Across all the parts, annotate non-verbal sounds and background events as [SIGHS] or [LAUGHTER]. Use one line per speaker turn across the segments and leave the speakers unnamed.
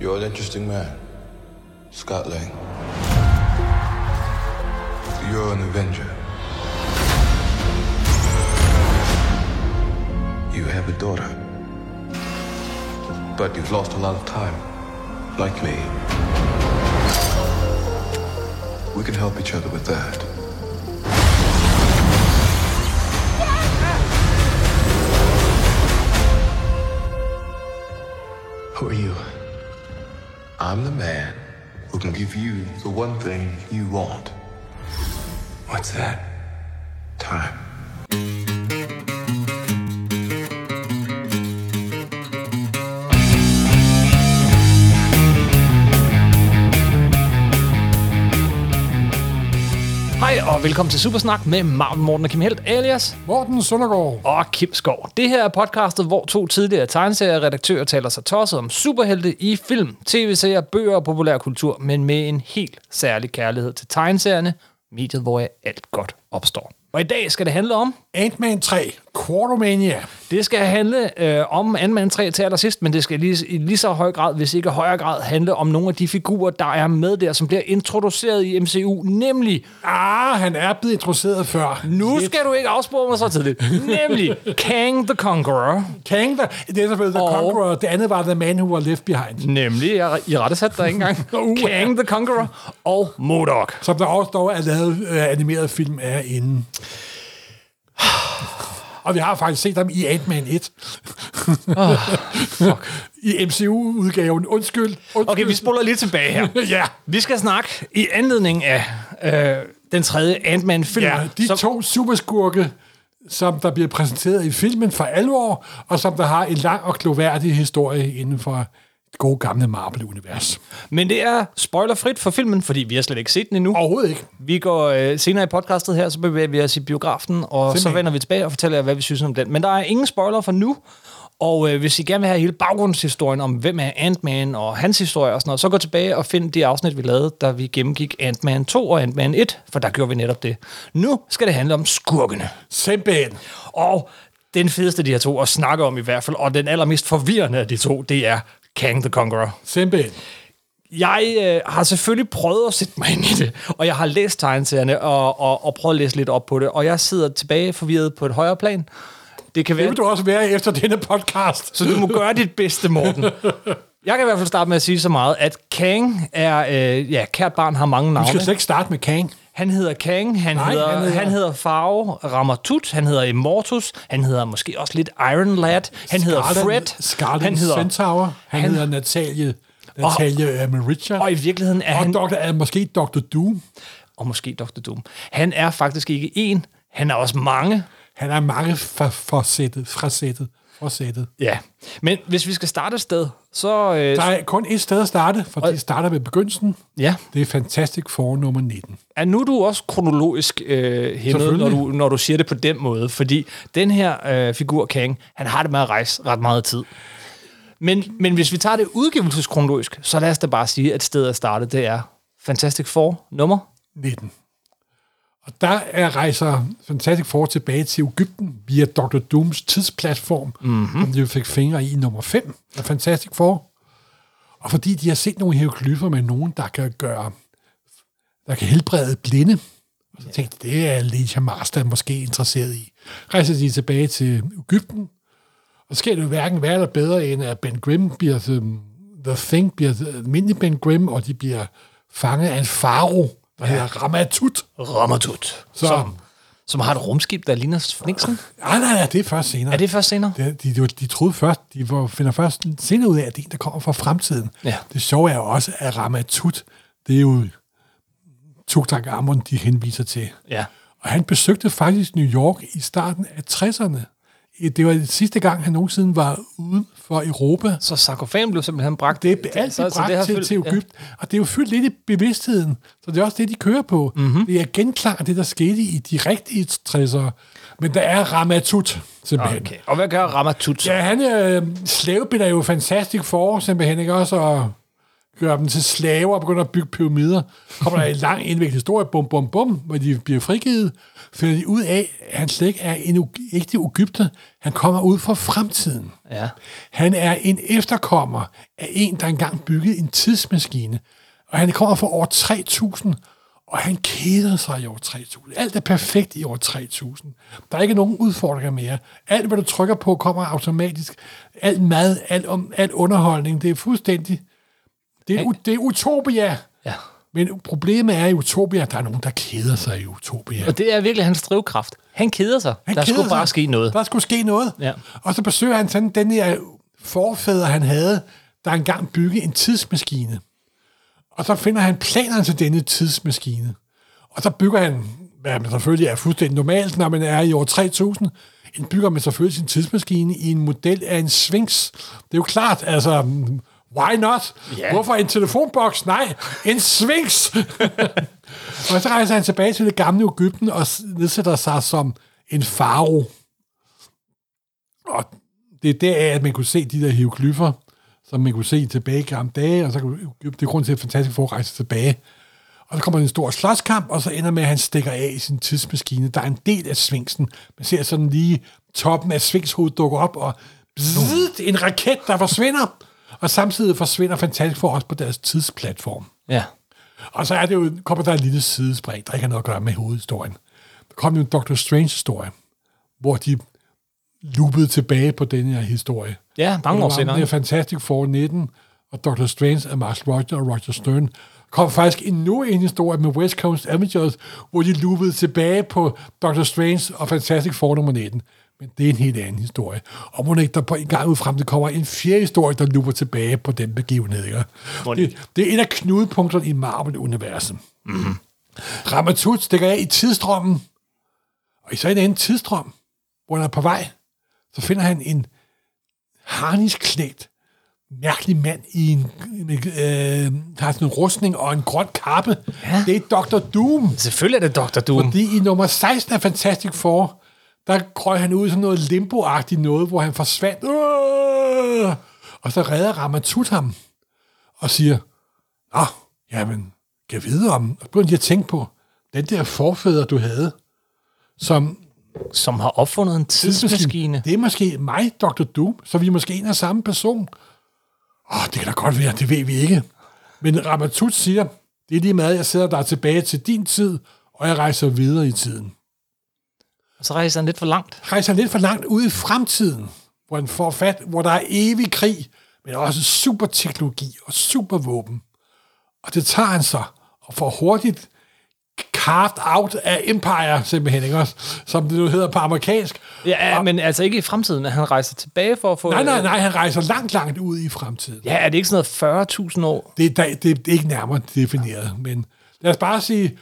You're an interesting man, Scott Lang. You're an Avenger. You have a daughter. But you've lost a lot of time, like me. We can help each other with that. Who are you? I'm the man who can give you the one thing you want. What's that? Time.
Hej og velkommen til Supersnak med Martin Morten og Kim Helt, alias
Morten Søndergaard.
og Kim Skov. Det her er podcastet, hvor to tidligere tegneserieredaktører taler sig tosset om superhelte i film, tv-serier, bøger og populærkultur, men med en helt særlig kærlighed til tegneserierne, mediet, hvor alt godt opstår. Og i dag skal det handle om,
Ant-Man 3, Quartermania.
det skal handle øh, om Ant-Man 3 til allersidst, men det skal lige, i lige så høj grad, hvis ikke højere grad, handle om nogle af de figurer, der er med der, som bliver introduceret i MCU, nemlig
Ah, han er blevet introduceret før.
Nu
Lidt.
skal du ikke afspore mig så tidligt. Nemlig Kang the Conqueror.
Kang, der, det er selvfølgelig The
Og-
Conqueror. Det andet var The Man Who Was Left Behind.
Nemlig, jeg i rette sat der ikke engang. [LAUGHS]
Uh.
Kang the Conqueror og Modok.
Som der også dog er lavet øh, animeret film af inden. [SIGHS] Og vi har faktisk set dem i Ant-Man 1. [LAUGHS] I MCU-udgaven. Undskyld. Undskyld.
Okay, vi spoler lige tilbage her. [LAUGHS]
ja.
Vi skal snakke i anledning af øh, den tredje Ant-Man-film.
ja, de
som,
to superskurke, som der bliver præsenteret i filmen for alvor, og som der har en lang og kloværdig historie inden for gode gamle Marvel-univers.
Men det er spoilerfrit for filmen, fordi vi har slet ikke set den endnu.
Overhovedet ikke.
Vi går øh, senere i podcastet her, så bevæger vi os i biografen, og så
Simpelthen.
vender vi tilbage og fortæller jer, hvad vi synes om den. Men der er ingen spoiler for nu, og øh, hvis I gerne vil have hele baggrundshistorien om, hvem er Ant-Man og hans historie og sådan noget, så gå tilbage og find de afsnit, vi lavede, da vi gennemgik Ant-Man 2 og Ant-Man 1, for der gjorde vi netop det. Nu skal det handle om skurkene.
Simpelthen.
Og den fedeste af de her to at snakke om i hvert fald, og den allermest forvirrende af de to, det er Kang the Conqueror.
Simpelthen.
Jeg øh, har selvfølgelig prøvet at sætte mig ind i det, og jeg har læst tegneserierne og, og, og prøvet at læse lidt op på det, og jeg sidder tilbage forvirret på et højere plan. Det kan
Det
være,
vil du også være efter denne podcast.
så du må gøre dit bedste, Morten. Jeg kan i hvert fald starte med at sige så meget, at Kang er, øh, ja, kært barn har mange
Vi
navne.
skal slet ikke starte med Kang.
Han hedder Kang, han,
Nej,
hedder,
han hedder-
han hedder Faro Ramatut, han hedder Immortus, han hedder måske også lidt Iron Lad, han hedder Fred,
Scarlet
han hedder,
Centaur. Han,
han-
hedder Natalie, Natalie og, Richard.
og i virkeligheden er
og
han,
Dr. er måske Dr. Doom.
og måske Dr. Doom, han er faktisk ikke en, han er også mange.
Han er mange fra forsættet, frasættet, forsættet.
Ja, men hvis vi skal starte et sted, så... Øh,
Der er kun et sted at starte, for
Og-
det starter ved begyndelsen.
ja,
Det er Fantastic Four nummer 19.
er nu du også kronologisk øh, hæmmet, når du, når du siger det på den måde, fordi den her øh, figur Kang, han har det med at rejse ret meget tid. Men, men hvis vi tager det udgivelseskronologisk, så lad os da bare sige, at stedet at starte, det er Fantastic Four nummer
19. Og der er rejser Fantastic Four tilbage til Ægypten via Dr. Dooms tidsplatform, mm-hmm. som de fik fingre i nummer 5 af Fantastic Four. Og fordi de har set nogle hieroglyffer med nogen, der kan gøre, der kan helbrede blinde, og så tænkte de, det er Leisha Master måske interesseret i. Rejser de tilbage til Ægypten, og så sker det jo hverken værre eller bedre, end at Ben Grimm bliver, um, The Thing bliver almindelig Ben Grimm, og de bliver fanget af en faro, der ja. hedder Ramatut.
Ramatut,
Så-
som, som har et rumskib, der ligner Sphinxen.
Nej, nej, nej, det er først senere.
Er det først senere?
Det, de, de, de troede først, de finder først senere ud af, at det er en, der kommer fra fremtiden.
Ja.
Det sjove er jo også, at Ramatut, det er jo Tugtak Amon, de henviser til.
Ja.
Og han besøgte faktisk New York i starten af 60'erne. Det var sidste gang, han nogensinde var uden for Europa.
Så sarkofagen blev simpelthen bragt.
Det er altid
så- så
bragt
det har
til,
fyldt-
til Egypt, ja. og det er jo fyldt lidt i bevidstheden, så det er også det, de kører på.
Mhm.
Mm-hmm. Det er genklang af det, der skete i de rigtige 60'ere. Men der er Ramatut, simpelthen.
Okay. Og hvad gør Ramatut så?
Ja, han øh, slavebinder jo fantastisk for, simpelthen, ikke også? Og gør dem til slaver og begynder at bygge pyramider. Kommer der en lang indviklet historie, bum, bum, bum, hvor de bliver frigivet, finder de ud af, at han slet ikke er en ægte Ægypter. Han kommer ud fra fremtiden.
Ja.
Han er en efterkommer af en, der engang byggede en tidsmaskine. Og han kommer fra år 3000, og han keder sig i år 3000. Alt er perfekt i år 3000. Der er ikke nogen udfordringer mere. Alt, hvad du trykker på, kommer automatisk. Alt mad, alt, om, alt underholdning, det er fuldstændig... Det er, det er utopia.
ja.
Men problemet er i utopia, at der er nogen, der keder sig i utopia.
Og det er virkelig hans drivkraft. Han keder sig.
Han
der
keder
skulle bare
sig.
ske noget.
Der skulle ske noget.
Ja.
Og så besøger han sådan den der forfædre, han havde, der engang byggede en tidsmaskine. Og så finder han planerne til denne tidsmaskine. Og så bygger han, hvad man selvfølgelig er fuldstændig normalt, når man er i år 3000, en bygger man selvfølgelig sin tidsmaskine i en model af en Sphinx. Det er jo klart, altså, why not?
Ja.
Hvorfor en telefonboks? Nej, en Sphinx! [LAUGHS] og så rejser han tilbage til det gamle Ægypten og nedsætter sig som en faro. Og det er deraf, at man kunne se de der hieroglyffer, som man kunne se tilbage i gamle dage, og så kunne, det er grund til, at fantastisk at rejse tilbage. Og så kommer en stor slåskamp, og så ender med, at han stikker af i sin tidsmaskine. Der er en del af svingsen. Man ser sådan lige toppen af svingshovedet dukke op, og bzzzt, en raket, der forsvinder. Og samtidig forsvinder Fantastic Four også på deres tidsplatform.
Ja.
Og så er det jo, kommer der et lille sidespring, der ikke har noget at gøre med hovedhistorien. Der kom jo en Doctor Strange-historie, hvor de loopede tilbage på den her historie.
Ja, mange år
Det
senere.
er Fantastic Four 19, og Doctor Strange af Mark Roger og Roger Stern. kom faktisk endnu en historie med West Coast Avengers, hvor de loopede tilbage på Doctor Strange og Fantastic Four nummer 19. Men det er en helt anden historie. Og må ikke der på en gang ud frem, det kommer en fjerde historie, der looper tilbage på den begivenhed. Ikke? Det, det er en af knudepunkterne i Marvel-universet. Mm-hmm. Ramatut stikker af i tidsstrømmen, og i så en anden tidsstrøm, hvor han er på vej, så finder han en harnisklædt, mærkelig mand i en, en øh, har sådan en rustning og en grøn kappe.
Ja.
Det er Dr. Doom.
Selvfølgelig er det Dr. Doom.
Fordi i nummer 16 af Fantastic Four, der krøg han ud i sådan noget limbo-agtigt noget, hvor han forsvandt. Øh! Og så redder Ramatut ham og siger, Nå, jamen, kan jeg vide om, og begyndte jeg at tænke på, den der forfædre, du havde, som
Som har opfundet en tidsmaskine.
det er måske mig, Dr. Doom, så vi er måske en af samme person. Åh, det kan da godt være, det ved vi ikke. Men Ramatut siger, det er lige meget, jeg sætter dig tilbage til din tid, og jeg rejser videre i tiden.
Og så rejser han lidt for langt.
Rejser lidt for langt ud i fremtiden, hvor, han får fat, hvor der er evig krig, men også superteknologi og supervåben. Og det tager han så, og får hurtigt carved out af Empire, simpelthen, ikke også? Som det nu hedder på amerikansk.
Ja,
Og-
men altså ikke i fremtiden, at han rejser tilbage for at få...
Nej, nej, nej, han rejser langt, langt ud i fremtiden.
Ja, er det ikke sådan noget 40.000 år?
Det, er, det, det er ikke nærmere defineret, men lad os bare sige,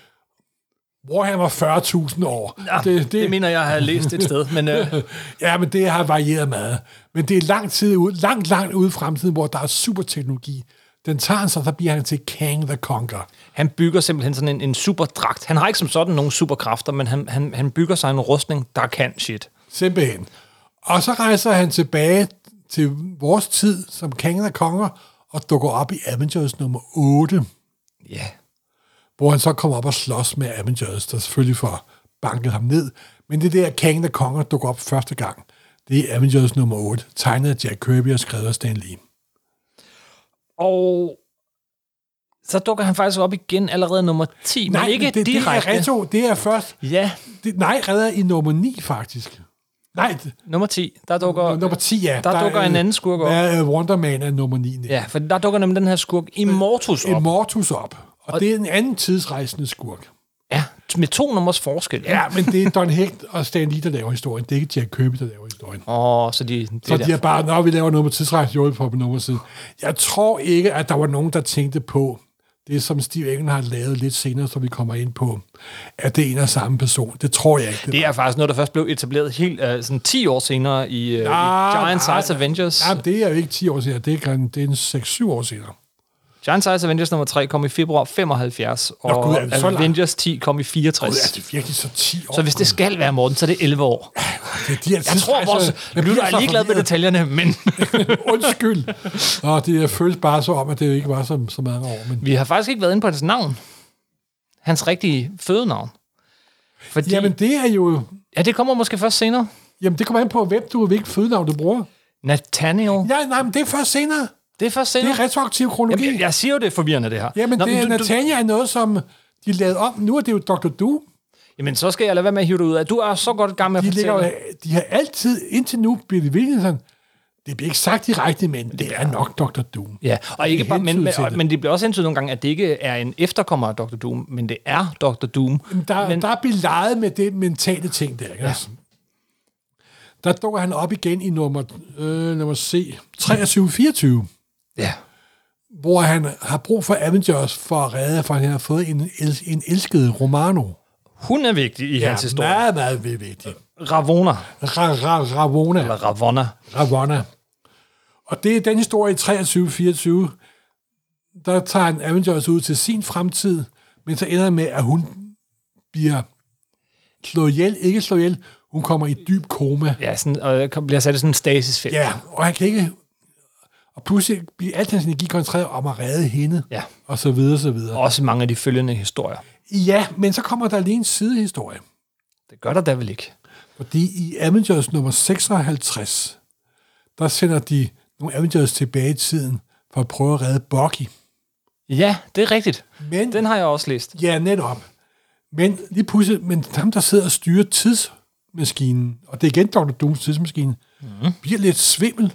Warhammer 40.000 år.
Ja, det, det, det mener jeg, har læst et sted, men øh, [LAUGHS]
Ja, men det har varieret meget. Men det er lang tid ud, langt, langt ude i fremtiden, hvor der er superteknologi. Den tager han så, så bliver han til Kang the Conqueror.
han bygger simpelthen sådan en, en superdragt. Han har ikke som sådan nogen superkræfter, men han, han, han bygger sig en rustning, der kan shit.
Simpelthen. Og så rejser han tilbage til vores tid som Kang the Conqueror og dukker op i Avengers nummer 8,
Ja.
Hvor han så kommer op og slås med Avengers, der selvfølgelig får banket ham ned. Men det der Kang the Conqueror dukker op første gang. Det er Avengers nummer 8, tegnet af Jack Kirby og skrevet af Stan Lee.
Og så dukker han faktisk op igen allerede nummer 10, men ikke
det,
direkte.
det er retro. Det er først...
Ja,
Det, nej, redder i nummer 9, faktisk. Nej,
nummer 10, der dukker...
nummer 10, ja.
der dukker en anden skurk op.
Ja, Wonder Man er nummer 9.
Ja, for der dukker nemlig den her skurk Immortus op.
Immortus op. Og, det er en anden tidsrejsende skurk.
Ja, med to nummers forskel.
Ja, men det er Don Hecht og Stan Lee, der laver historien. Det er ikke Jack Kirby, der laver historien.
Åh, så de... Det
Så de er bare, når vi laver noget med tidsrejse, jo på på nummer siden. Jeg tror ikke, at der var nogen, der tænkte på, det som Steve Engen har lavet lidt senere, så vi kommer ind på, at det er en og samme person. Det tror jeg ikke. Det
Det er faktisk noget, der først blev etableret helt uh, sådan 10 år senere i, uh, i
Nej,
Giant
nej,
Size Avengers.
Nej, det er jo ikke 10 år senere. Det er, det er en 6-7 år senere.
Giant Size Avengers nummer 3 kom i februar 75, og
Nå, gud, er det så?
Avengers 10 kom i 64.
Gud, er det virkelig så 10 år?
så hvis det skal være Morten, så er det 11 år.
det er de
Jeg tror, vores lytter er
så
ligeglad med detaljerne, men [LAUGHS]
Undskyld. Og det føles bare så om, at det ikke var så, så mange år. Men,
vi har faktisk ikke været inde på hans navn. Hans rigtige fødenavn. Fordi,
jamen, det er jo...
ja, det kommer måske først senere.
Jamen, det kommer an på, hvem du hvilken fødenavn du bruger.
Nathaniel.
Ja, nej, men det er først senere.
Det er først
Det
senere.
er retroaktiv kronologi.
Jamen, jeg, jeg siger jo, det er forvirrende, det her.
Jamen,
Nå,
det
men
er,
du-
Natania er noget, som de lavede om. Nu er det jo Dr. Doom.
Jamen, så skal jeg lade være med at hive det ud af. Du er så godt i gang med at
De, ligger,
fortælle.
jo- de har altid, indtil nu, bliver det virkelig sådan, det bliver ikke sagt direkte, men det er nok Dr. Doom.
Ja, og ikke
Det
bare, men, men, og,
det.
men det bliver også hentydet nogle gange, at det ikke er en efterkommer af Dr. Doom, men det er Dr. Doom.
Der,
Men-
der er beleget med det mentale ting der. Ikke? Ja. Der dukker han op igen i nummer, øh, nummer C, 2324,
Ja.
hvor han har brug for Avengers for at redde, for han har fået en, en elsket Romano.
Hun er vigtig i ja, hans historie.
meget, meget vigtig.
Ravona,
Ra, ra, Ravona.
eller Ravonna.
Ravonna. Og det er den historie i 23-24, der tager en Avengers ud til sin fremtid, men så ender med, at hun bliver slået ihjel, ikke slået ihjel, hun kommer i dyb koma.
Ja, sådan, og der bliver sat i sådan en stasisfelt.
Ja, og han kan ikke... Og pludselig bliver alt hans energi koncentreret om at redde hende,
Ja.
og så videre, så videre.
Også mange af de følgende historier.
Ja, men så kommer der lige en sidehistorie.
Det gør der da vel ikke.
Fordi i Avengers nummer 56, der sender de nogle Avengers tilbage i tiden for at prøve at redde Bucky.
Ja, det er rigtigt.
Men,
Den har jeg også læst.
ja, netop. Men lige pludselig, men ham, der sidder og styrer tidsmaskinen, og det er igen Dr. Dooms tidsmaskine, mm. bliver lidt svimmel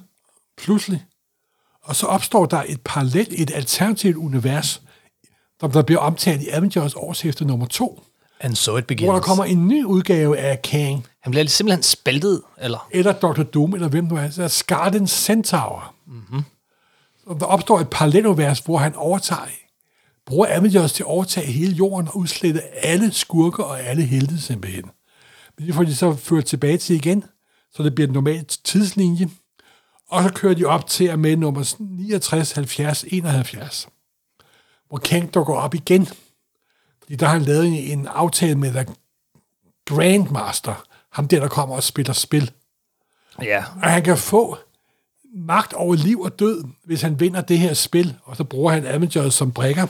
pludselig. Og så opstår der et parallelt, et alternativt univers, der, der bliver omtalt i Avengers årshæfte nummer 2,
And so it begins.
hvor der kommer en ny udgave af Kang,
Han bliver simpelthen spaltet, eller?
eller Dr. Doom, eller hvem nu er, så er Scarden Centaur. Mm-hmm. Og der opstår et parallelunivers, hvor han overtager, bruger Avengers til at overtage hele jorden og udslette alle skurker og alle helte simpelthen. Men det får de så ført tilbage til igen, så det bliver en normal tidslinje. Og så kører de op til at med nummer 69, 70, 71, hvor Kang dukker op igen. Fordi der har han lavet en, en aftale med The Grandmaster, ham der, der kommer og spiller spil.
Ja.
Og han kan få magt over liv og død, hvis han vinder det her spil, og så bruger han Avengers som brækker.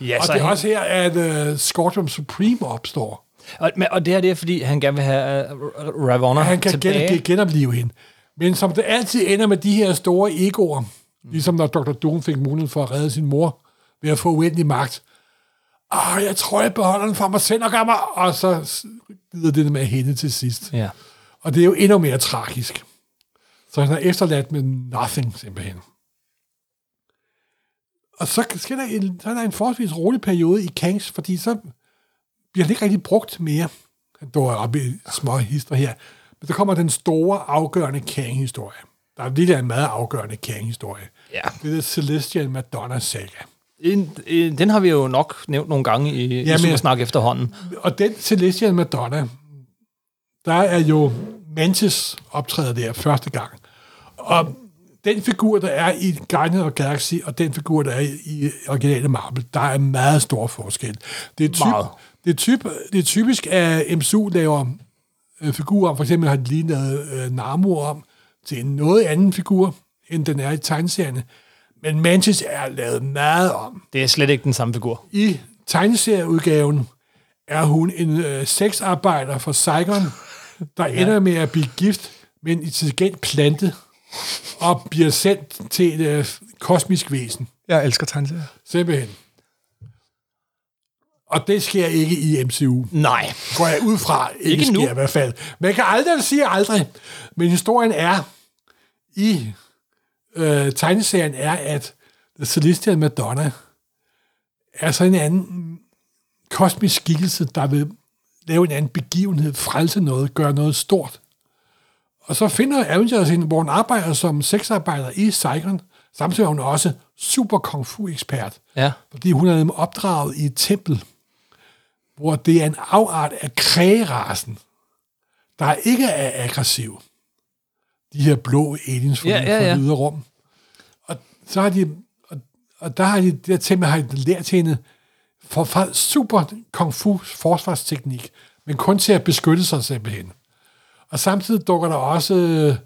ja
og
så
det er
han,
også her, at uh, Scorpion Supreme opstår.
og, men- og det her det er, fordi han gerne vil have uh, Ravonna
han kan
tilbage.
gen, genopleve hende. Men som det altid ender med de her store egoer, ligesom når Dr. Doom fik mulighed for at redde sin mor ved at få uendelig magt. Ah, jeg tror, jeg beholder den for mig selv og gør mig, og så glider det med hende til sidst.
Ja.
Og det er jo endnu mere tragisk. Så han er efterladt med nothing, simpelthen. Og så sker der en, så er der en forholdsvis rolig periode i Kangs, fordi så bliver han ikke rigtig brugt mere. Han dår op i små hister her. Men der kommer den store, afgørende Kang-historie. Der er virkelig en meget afgørende Kang-historie.
Ja.
Det er Celestial Madonna Saga.
En, en, den har vi jo nok nævnt nogle gange i, ja,
men-
i Supersnak efterhånden.
Og den Celestial Madonna, der er jo Mantis optræder der første gang. Og den figur, der er i Guardians of Galaxy, og den figur, der er i originale Marvel, der er meget stor forskel. Det er, typ, det er, typ, det er typisk, at MCU laver øh, figurer, for eksempel har de lige lavet øh, Namor om til en noget anden figur, end den er i tegneserierne. Men Mantis er lavet meget om.
Det er slet ikke den samme figur.
I tegneserieudgaven er hun en øh, sexarbejder fra Saigon, der ja. ender med at blive gift med en intelligent plante og bliver sendt til et øh, kosmisk væsen.
Jeg elsker tegneserier.
Simpelthen. Og det sker ikke i MCU.
Nej.
Går jeg ud fra, ikke,
Ikke
sker
nu.
i hvert fald. Man kan aldrig sige aldrig. Men historien er, i øh, tegneserien er, at The Celestial Madonna er sådan en anden kosmisk skikkelse, der vil lave en anden begivenhed, frelse noget, gøre noget stort. Og så finder Avengers hende, hvor hun arbejder som sexarbejder i Saigon. Samtidig er hun også super kung fu ekspert.
Ja.
Fordi hun er opdraget i et tempel, hvor det er en afart af krægerasen, der ikke er aggressiv. De her blå aliens fra,
Ja,
ja,
ja,
ydre rum. Og så har de... Og, Og der har de, der til har de lært til hende for, for super kung fu forsvarsteknik, men kun til at beskytte sig simpelthen. Og samtidig dukker der også øh,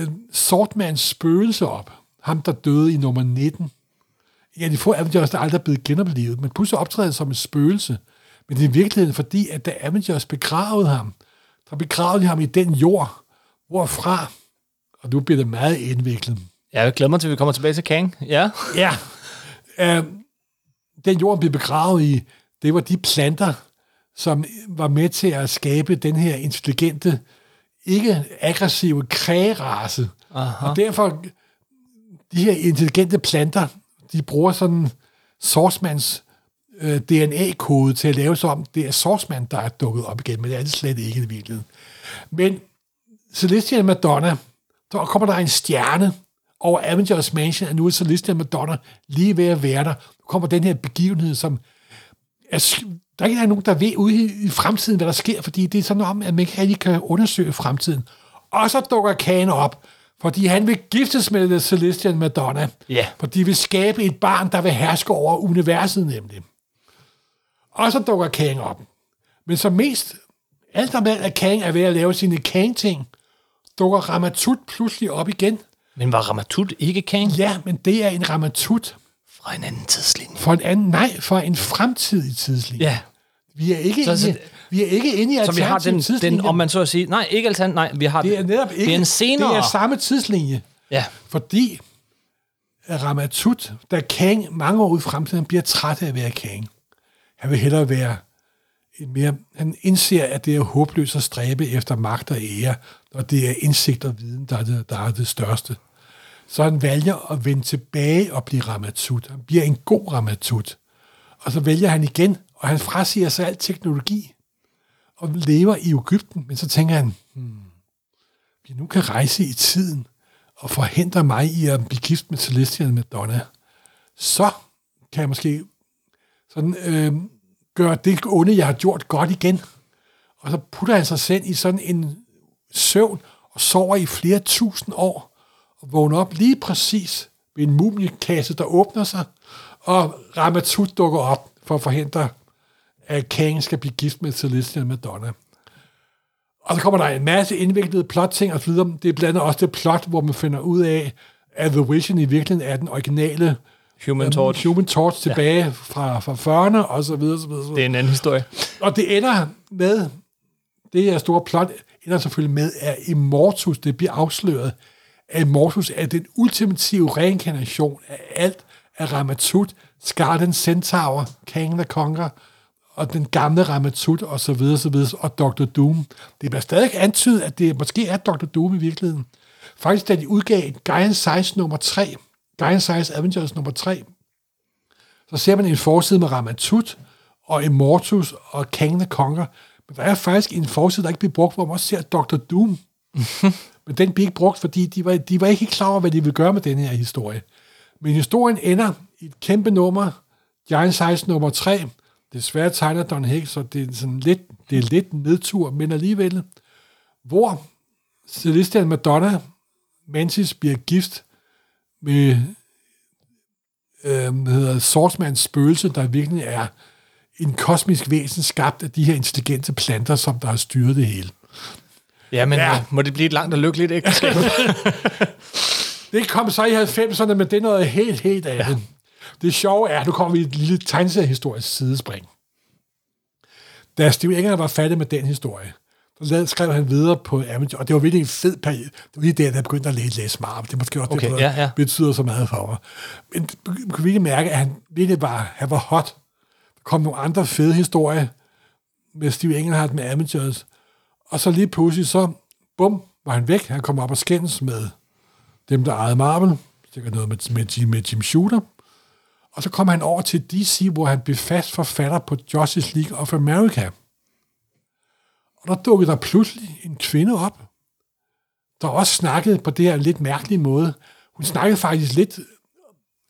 øh, Sortmans spøgelse op. Ham, der døde i nummer 19. Ja, de få Avengers, der aldrig er blevet genoplevet, men pludselig optræder han som et spøgelse. Men det er i virkeligheden fordi, at da Avengers begravede ham, så begravede de ham i den jord, hvorfra, og nu bliver det meget indviklet.
Jeg glæder mig til, at vi kommer tilbage til Kang. Ja.
Ja, øh, den jord, blev begravet i, det var de planter, som var med til at skabe den her intelligente, ikke aggressive krægerace. Og derfor, de her intelligente planter, de bruger sådan Sourceman's øh, DNA-kode til at lave så om, det er Sourceman, der er dukket op igen, men det er det slet ikke i virkeligheden. Men Celestial Madonna, der kommer der en stjerne over Avengers Mansion, og nu er Celestial Madonna lige ved at være der. Nu kommer den her begivenhed, som er, der ikke er nogen, der ved ude i, i fremtiden, hvad der sker, fordi det er sådan om, at man ikke rigtig kan undersøge fremtiden. Og så dukker Kane op, fordi han vil giftes med The Celestial Madonna.
Ja.
For de vil skabe et barn, der vil herske over universet nemlig. Og så dukker Kang op. Men som mest, alt om alt, at Kang er ved at lave sine Kang-ting, dukker Ramatut pludselig op igen.
Men var Ramatut ikke Kang?
Ja, men det er en Ramatut
Fra en anden tidslinje.
for en anden, nej, for en fremtidig tidslinje.
Ja.
Vi er ikke,
Så- så-
inde, vi er ikke inde i
Så vi har den,
tidslinje.
den, om man så at sige, nej, ikke alternat, nej, vi har
det er netop ikke,
det er en senere.
det er samme tidslinje.
ja.
Fordi Ramatut, da Kang mange år ud i fremtiden bliver træt af at være Kang. Han vil hellere være en mere... Han indser, at det er håbløst at stræbe efter magt og ære, når det er indsigt og viden, der er det, der er det største. Så han vælger at vende tilbage og blive Ramatut. Han bliver en god Ramatut. Og så vælger han igen, og han frasiger sig al teknologi og lever i Ægypten. Men så tænker han, hmm, vi nu kan rejse i tiden og forhindre mig i at blive gift med Celestial Madonna, så kan jeg måske sådan, øh, gøre det onde, jeg har gjort godt igen. Og så putter han sig selv i sådan en søvn og sover i flere tusind år og vågner op lige præcis ved en mumiekasse, der åbner sig, og Ramatut dukker op for at forhindre, at Kang skal blive gift med Celestial Madonna. Og så kommer der en masse indviklede plotting og så videre. Det er blandt andet også det plot, hvor man finder ud af, at The Vision i virkeligheden er den originale
Human Torch.
Human Torch tilbage ja. fra, fra 40'erne, og så videre, så videre, så videre.
Det er en anden historie.
Og det ender med, det her store plot ender selvfølgelig med, at Immortus, det bliver afsløret, at Immortus er den ultimative reinkarnation af alt af Ramatut, Skarden Centaur, Kang the Conqueror, og den gamle Ramatut, og så videre, så videre, og Dr. Doom. Det bliver stadig antydet, at det måske er Dr. Doom i virkeligheden. Faktisk, da de udgav Giant Size nummer 3, Giant Size Avengers nummer 3, så ser man en forside med Ramatut og Immortus og Kang the Conqueror. Men der er faktisk en forside, der ikke bliver brugt, hvor man også ser Dr. Doom. [LAUGHS] Men den bliver ikke brugt, fordi de var, de var ikke klar over, hvad de ville gøre med den her historie. Men historien ender i et kæmpe nummer, Giant Size nummer 3. Desværre tegner Don Hicks, så det er, sådan lidt, det er lidt nedtur, men alligevel. Hvor Celestial Madonna Mantis bliver gift med øh, hedder Swordsmans spøgelse, der virkelig er en kosmisk væsen skabt af de her intelligente planter, som der har styret det hele.
Ja, men
Ja.
ja. må det blive et langt og lykkeligt ægteskab? [LAUGHS]
Det kom så i 90'erne, men det er noget helt, helt andet. Ja. Det sjove er, nu kommer vi i et lille tegneseriehistorisk sidespring. Da Steve Enger var færdig med den historie, så skrev han videre på Amazon, og det var virkelig en fed periode. Det var lige der, der begyndte at læse, læse Marvel. Det er måske også
Okay,
det,
ja, ja.
betyder så meget for mig. Men man kunne virkelig mærke, at han virkelig var, han var hot. Der kom nogle andre fede historier med Steve Engelhardt med Amateurs. Og så lige pludselig så, bum, var han væk. Han kom op og skændes med dem, der ejede Marvel. Sikkert noget med, med, med Jim Shooter. Og så kom han over til DC, hvor han blev fast forfatter på Justice League of America. Og der dukkede der pludselig en kvinde op, der også snakkede på det her lidt mærkelige måde. Hun snakkede faktisk lidt,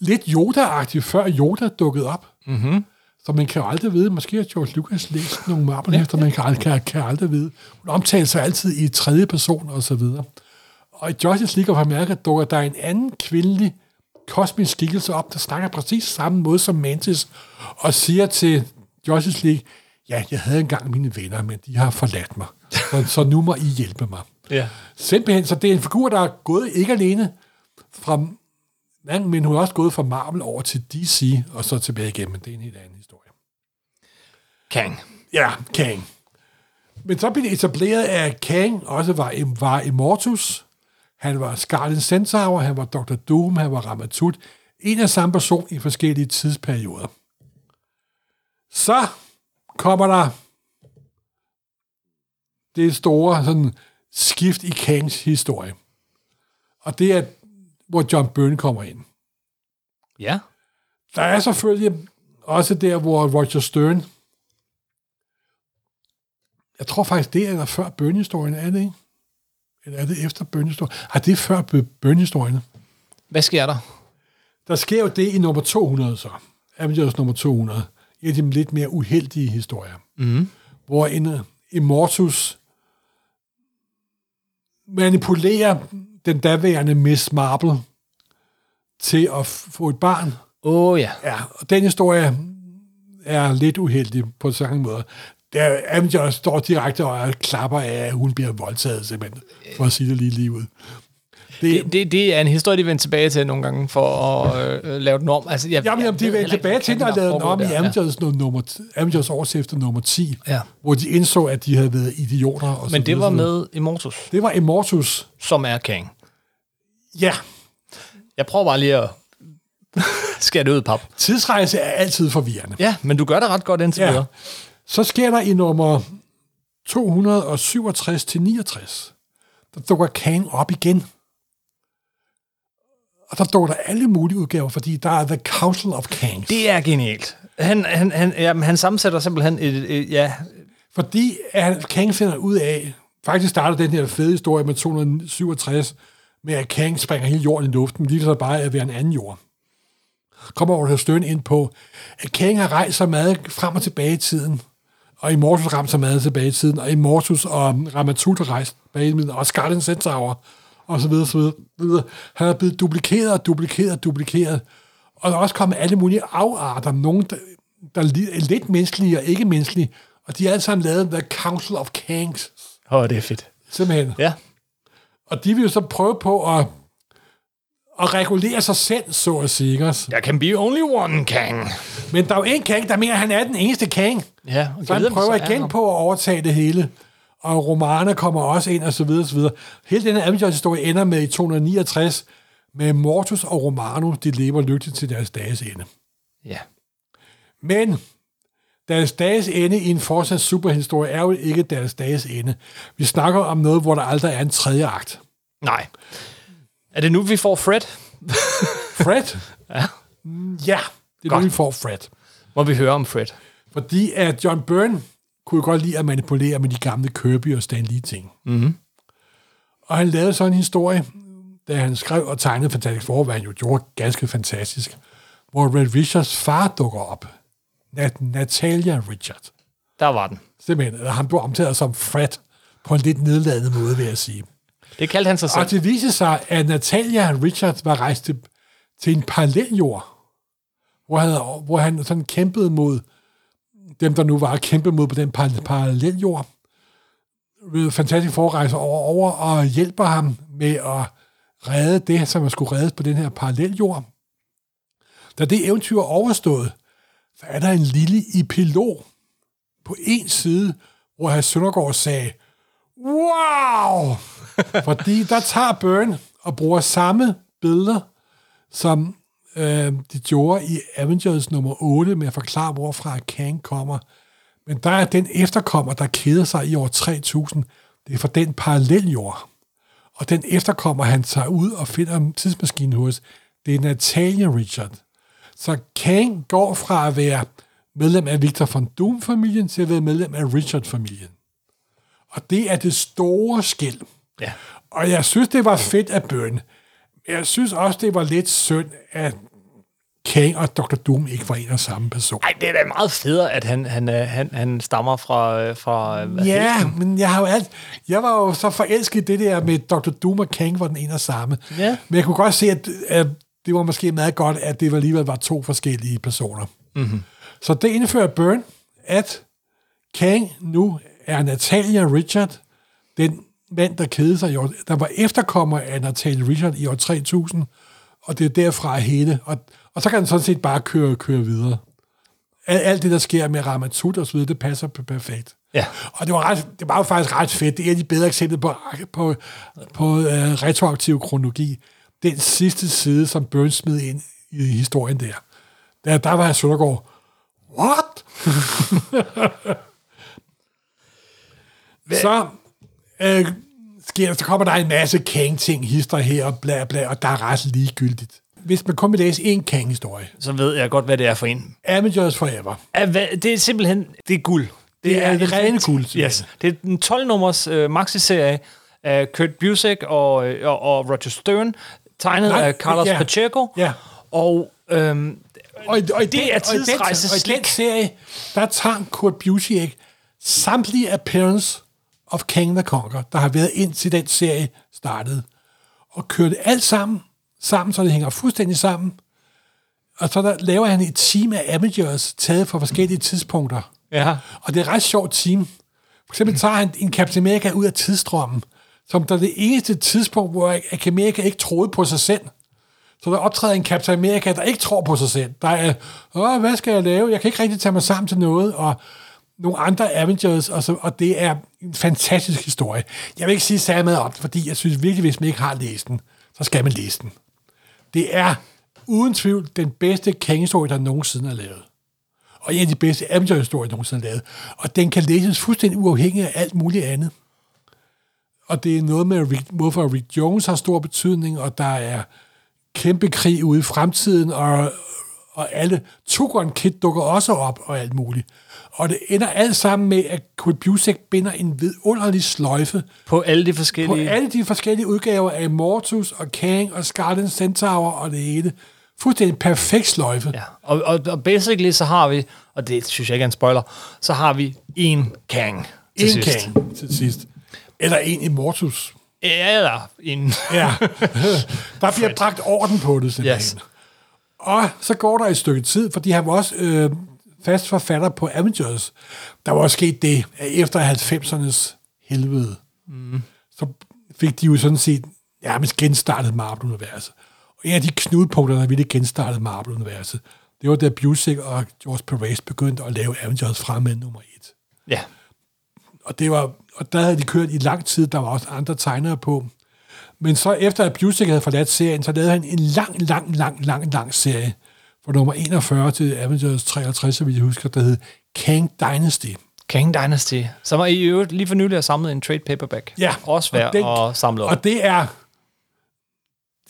lidt Yoda-agtigt, før Yoda dukkede op. Mm-hmm. Så man kan jo aldrig vide, måske har George Lucas læst nogle Marvel-hæfter, man kan, aldrig- kan, kan aldrig vide. Hun omtalte sig altid i tredje person og så videre. Og i Justice League of America dukker der en anden kvindelig kosmisk skikkelse op, der snakker præcis samme måde som Mantis, og siger til Justice League, ja, jeg havde engang mine venner, men de har forladt mig, så, så nu må I hjælpe mig.
Ja.
Simpelthen, så det er en figur, der er gået ikke alene fra, men hun er også gået fra Marvel over til DC, og så tilbage igen, men det er en helt anden historie.
Kang.
Ja, Kang. Men så blev det etableret, at Kang også var, var Immortus. Han var Scarlet Centaur, han var Dr. Doom, han var Ramatut. En af samme person i forskellige tidsperioder. Så kommer der det store sådan, skift i Kangs historie. Og det er, hvor John Byrne kommer ind.
Ja.
Der er selvfølgelig også der, hvor Roger Stern jeg tror faktisk, det er før bønhistorien, er det ikke? Eller er det efter bønhistorien? Ej, det før bønhistorien.
Hvad sker der?
Der sker jo det i nummer 200 så. Avengers nummer 200. En af de lidt mere uheldige historier.
Mm.
Hvor en uh, Immortus manipulerer den daværende Miss Marple til at få et barn.
Åh oh, ja.
Ja, og den historie er lidt uheldig på samme måde der Avengers står direkte og klapper af, at hun bliver voldtaget, simpelthen, for at sige det lige lige ud.
Det, det, det, det er en historie, de vender tilbage til nogle gange for at øh, lave den om. Altså, jeg,
jamen, jamen, de vendte tilbage til, at lave den om i Avengers, ja. nummer, Avengers årsefter nummer 10,
ja.
hvor de indså, at de havde været idioter. Og
Men det var med Immortus.
Det var Immortus.
Som er Kang.
Ja.
Jeg prøver bare lige at [LAUGHS] skære det ud, pap.
Tidsrejse er altid forvirrende.
Ja, men du gør det ret godt indtil ja.
Så sker der i nummer 267-69, der dukker Kang op igen. Og der dukker der alle mulige udgaver, fordi der er The Council of Kangs.
Det er genialt. Han, han, han, ja, han sammensætter simpelthen et, et, et ja...
Fordi at Kang finder ud af, faktisk starter den her fede historie med 267, med at Kang springer hele jorden i luften, lige så bare at være en anden jord. Kommer over til støn ind på, at Kang har rejst sig meget frem og tilbage i tiden, og Immortus ramte sig meget tilbage i tiden, og Immortus og Ramatut har rejst bag i og Scarlet Centaur, og så videre, så videre. Han er blevet duplikeret og duplikeret og duplikeret. Og der er også kommet alle mulige afarter, nogen, der, der er lidt menneskelige og ikke menneskelige, og de er alle sammen lavet The Council of Kangs.
Åh, oh, det er fedt.
Simpelthen.
Ja.
Og de vil jo så prøve på at at regulere sig selv, så at sige.
Der can be only one Kang.
Men der er jo en Kang, der mener, at han er den eneste Kang.
Ja,
så han prøver så igen på at overtage det hele. Og romaner kommer også ind, og så videre, og så videre. Hele den her Avengers-historie ender med i 269, med Mortus og Romano, de lever lykkeligt til deres dages ende.
Ja.
Men deres dages ende i en fortsat superhistorie er jo ikke deres dages ende. Vi snakker om noget, hvor der aldrig er en tredje akt.
Nej. Er det nu, vi får Fred?
Fred? [LAUGHS]
ja.
Ja, det er godt. nu, vi får Fred.
Må vi høre om Fred?
Fordi at John Byrne kunne godt lide at manipulere med de gamle Kirby og Stan Lee ting.
Mm-hmm.
Og han lavede sådan en historie, da han skrev og tegnede Fantastic Four, hvad han jo gjorde ganske fantastisk, hvor Red Richards far dukker op. Nat- Natalia Richard.
Der var den.
Simpelthen. Han blev omtalt som Fred på en lidt nedladende måde, vil jeg sige.
Det kaldte han sig selv.
Og det viser sig, at Natalia Richard var rejst til, til en paralleljord, hvor han, hvor han sådan kæmpede mod dem, der nu var at kæmpe mod på den paralleljord. Fantastisk forrejser over, over og hjælper ham med at redde det, som man skulle reddes på den her paralleljord. Da det eventyr er overstået, så er der en lille epilog på en side, hvor herr Søndergaard sagde, wow! Fordi der tager Burn og bruger samme billeder, som øh, de gjorde i Avengers nummer 8, med at forklare, hvorfra Kang kommer. Men der er den efterkommer, der keder sig i år 3000. Det er fra den paralleljord. Og den efterkommer, han tager ud og finder en hos, det er Natalia Richard. Så Kang går fra at være medlem af Victor von Doom-familien til at være medlem af Richard-familien. Og det er det store skæld.
Ja.
Og jeg synes, det var fedt at bøn. Jeg synes også, det var lidt synd, at Kang og Dr. Doom ikke var en og samme person.
Nej, det er da meget federe, at han, han, øh, han, han stammer fra... Øh, fra
ja, helten. men jeg har jo alt... Jeg var jo så forelsket i det der med Dr. Doom og Kang var den ene og samme.
Ja.
Men jeg kunne godt se, at, at det var måske meget godt, at det alligevel var to forskellige personer. Mm-hmm. Så det indfører Byrne, at Kang nu er Natalia Richard, den mand, der kedede sig i år, der var efterkommer af Natalia Richard i år 3000, og det er derfra hele, og, og så kan han sådan set bare køre, køre videre. Alt, alt det, der sker med Ramatut og så videre, det passer perfekt.
Ja.
Og det var, ret, det var jo faktisk ret fedt. Det er et af de bedre eksempler på, på, på uh, retroaktiv kronologi. Den sidste side, som Burns smed ind i historien der. Der, der var Søndergaard, what? så, øh, sker, så kommer der en masse Kang-ting, hister her og bla bla, og der er ret ligegyldigt. Hvis man kun vil læse en Kang-historie,
Så ved jeg godt, hvad det er for en.
Avengers Forever,
Er, hvad, det er simpelthen, det er guld.
Det er
en
det rene guld.
Yes. Det er en 12-nummers øh, maxi-serie af Kurt Busiek og, øh, og, og Roger Stern, tegnet
Nej,
af Carlos
ja.
Pacheco.
Ja.
Og øhm,
Og, i- og i
Det
den,
er
og i den-
tidsrejse
Og i den serie, der tager Kurt Busiek samtlige appearance of King the Conqueror, der har været indtil den serie startede, og kører det alt sammen, sammen, så det hænger fuldstændig sammen. Og så der laver han et team af Avengers, taget fra forskellige tidspunkter.
ja,
Og det er et ret sjovt team. For eksempel tager han en Captain America ud af tidsstrømmen, som der er det eneste tidspunkt, hvor Captain America ikke troede på sig selv. Så der optræder en Captain America, der ikke tror på sig selv. Der er, Åh, hvad skal jeg lave? Jeg kan ikke rigtig tage mig sammen til noget, og nogle andre Avengers, og, så, og det er en fantastisk historie. Jeg vil ikke sige særlig meget om det, fordi jeg synes virkelig, hvis man ikke har læst den, så skal man læse den. Det er uden tvivl den bedste Kang-historie, der nogensinde er lavet. Og en af de bedste Avengers-historier, der nogensinde er lavet. Og den kan læses fuldstændig uafhængig af alt muligt andet. Og det er noget med, Rick, hvorfor Rick Jones har stor betydning, og der er kæmpe krig ude i fremtiden, og, og alle Tugon Kid dukker også op, og alt muligt. Og det ender alt sammen med, at Kurt Busiek binder en vidunderlig sløjfe
på alle de
på
forskellige...
alle de forskellige udgaver af Mortus og Kang og Scarlet Centaur og det hele. Fuldstændig perfekt sløjfe.
Ja, og, og, og basically så har vi, og det synes jeg ikke er en spoiler, så har vi en Kang til
en
sidst.
Kang til sidst. Eller en Immortus.
Ja, eller en...
Ja. [LAUGHS] der bliver bragt orden på det, simpelthen.
Yes.
Og så går der et stykke tid, fordi han var også øh, fast forfatter på Avengers. Der var også sket det, at efter 90'ernes helvede, mm. så fik de jo sådan set nærmest genstartet Marvel-universet. Og en af de knudepunkter, der ville genstarte Marvel-universet, det var da Busiek og George Perez begyndte at lave Avengers frem med nummer et.
Ja,
Og, det var, og der havde de kørt i lang tid, der var også andre tegnere på. Men så efter at Busiek havde forladt serien, så lavede han en lang, lang, lang, lang, lang serie fra nummer 41 til Avengers 53, så jeg husker, der hed Kang Dynasty.
Kang Dynasty, som var i øvrigt lige for nylig har samlet en trade paperback.
Ja,
Også værd
og
at samle op.
Og det er...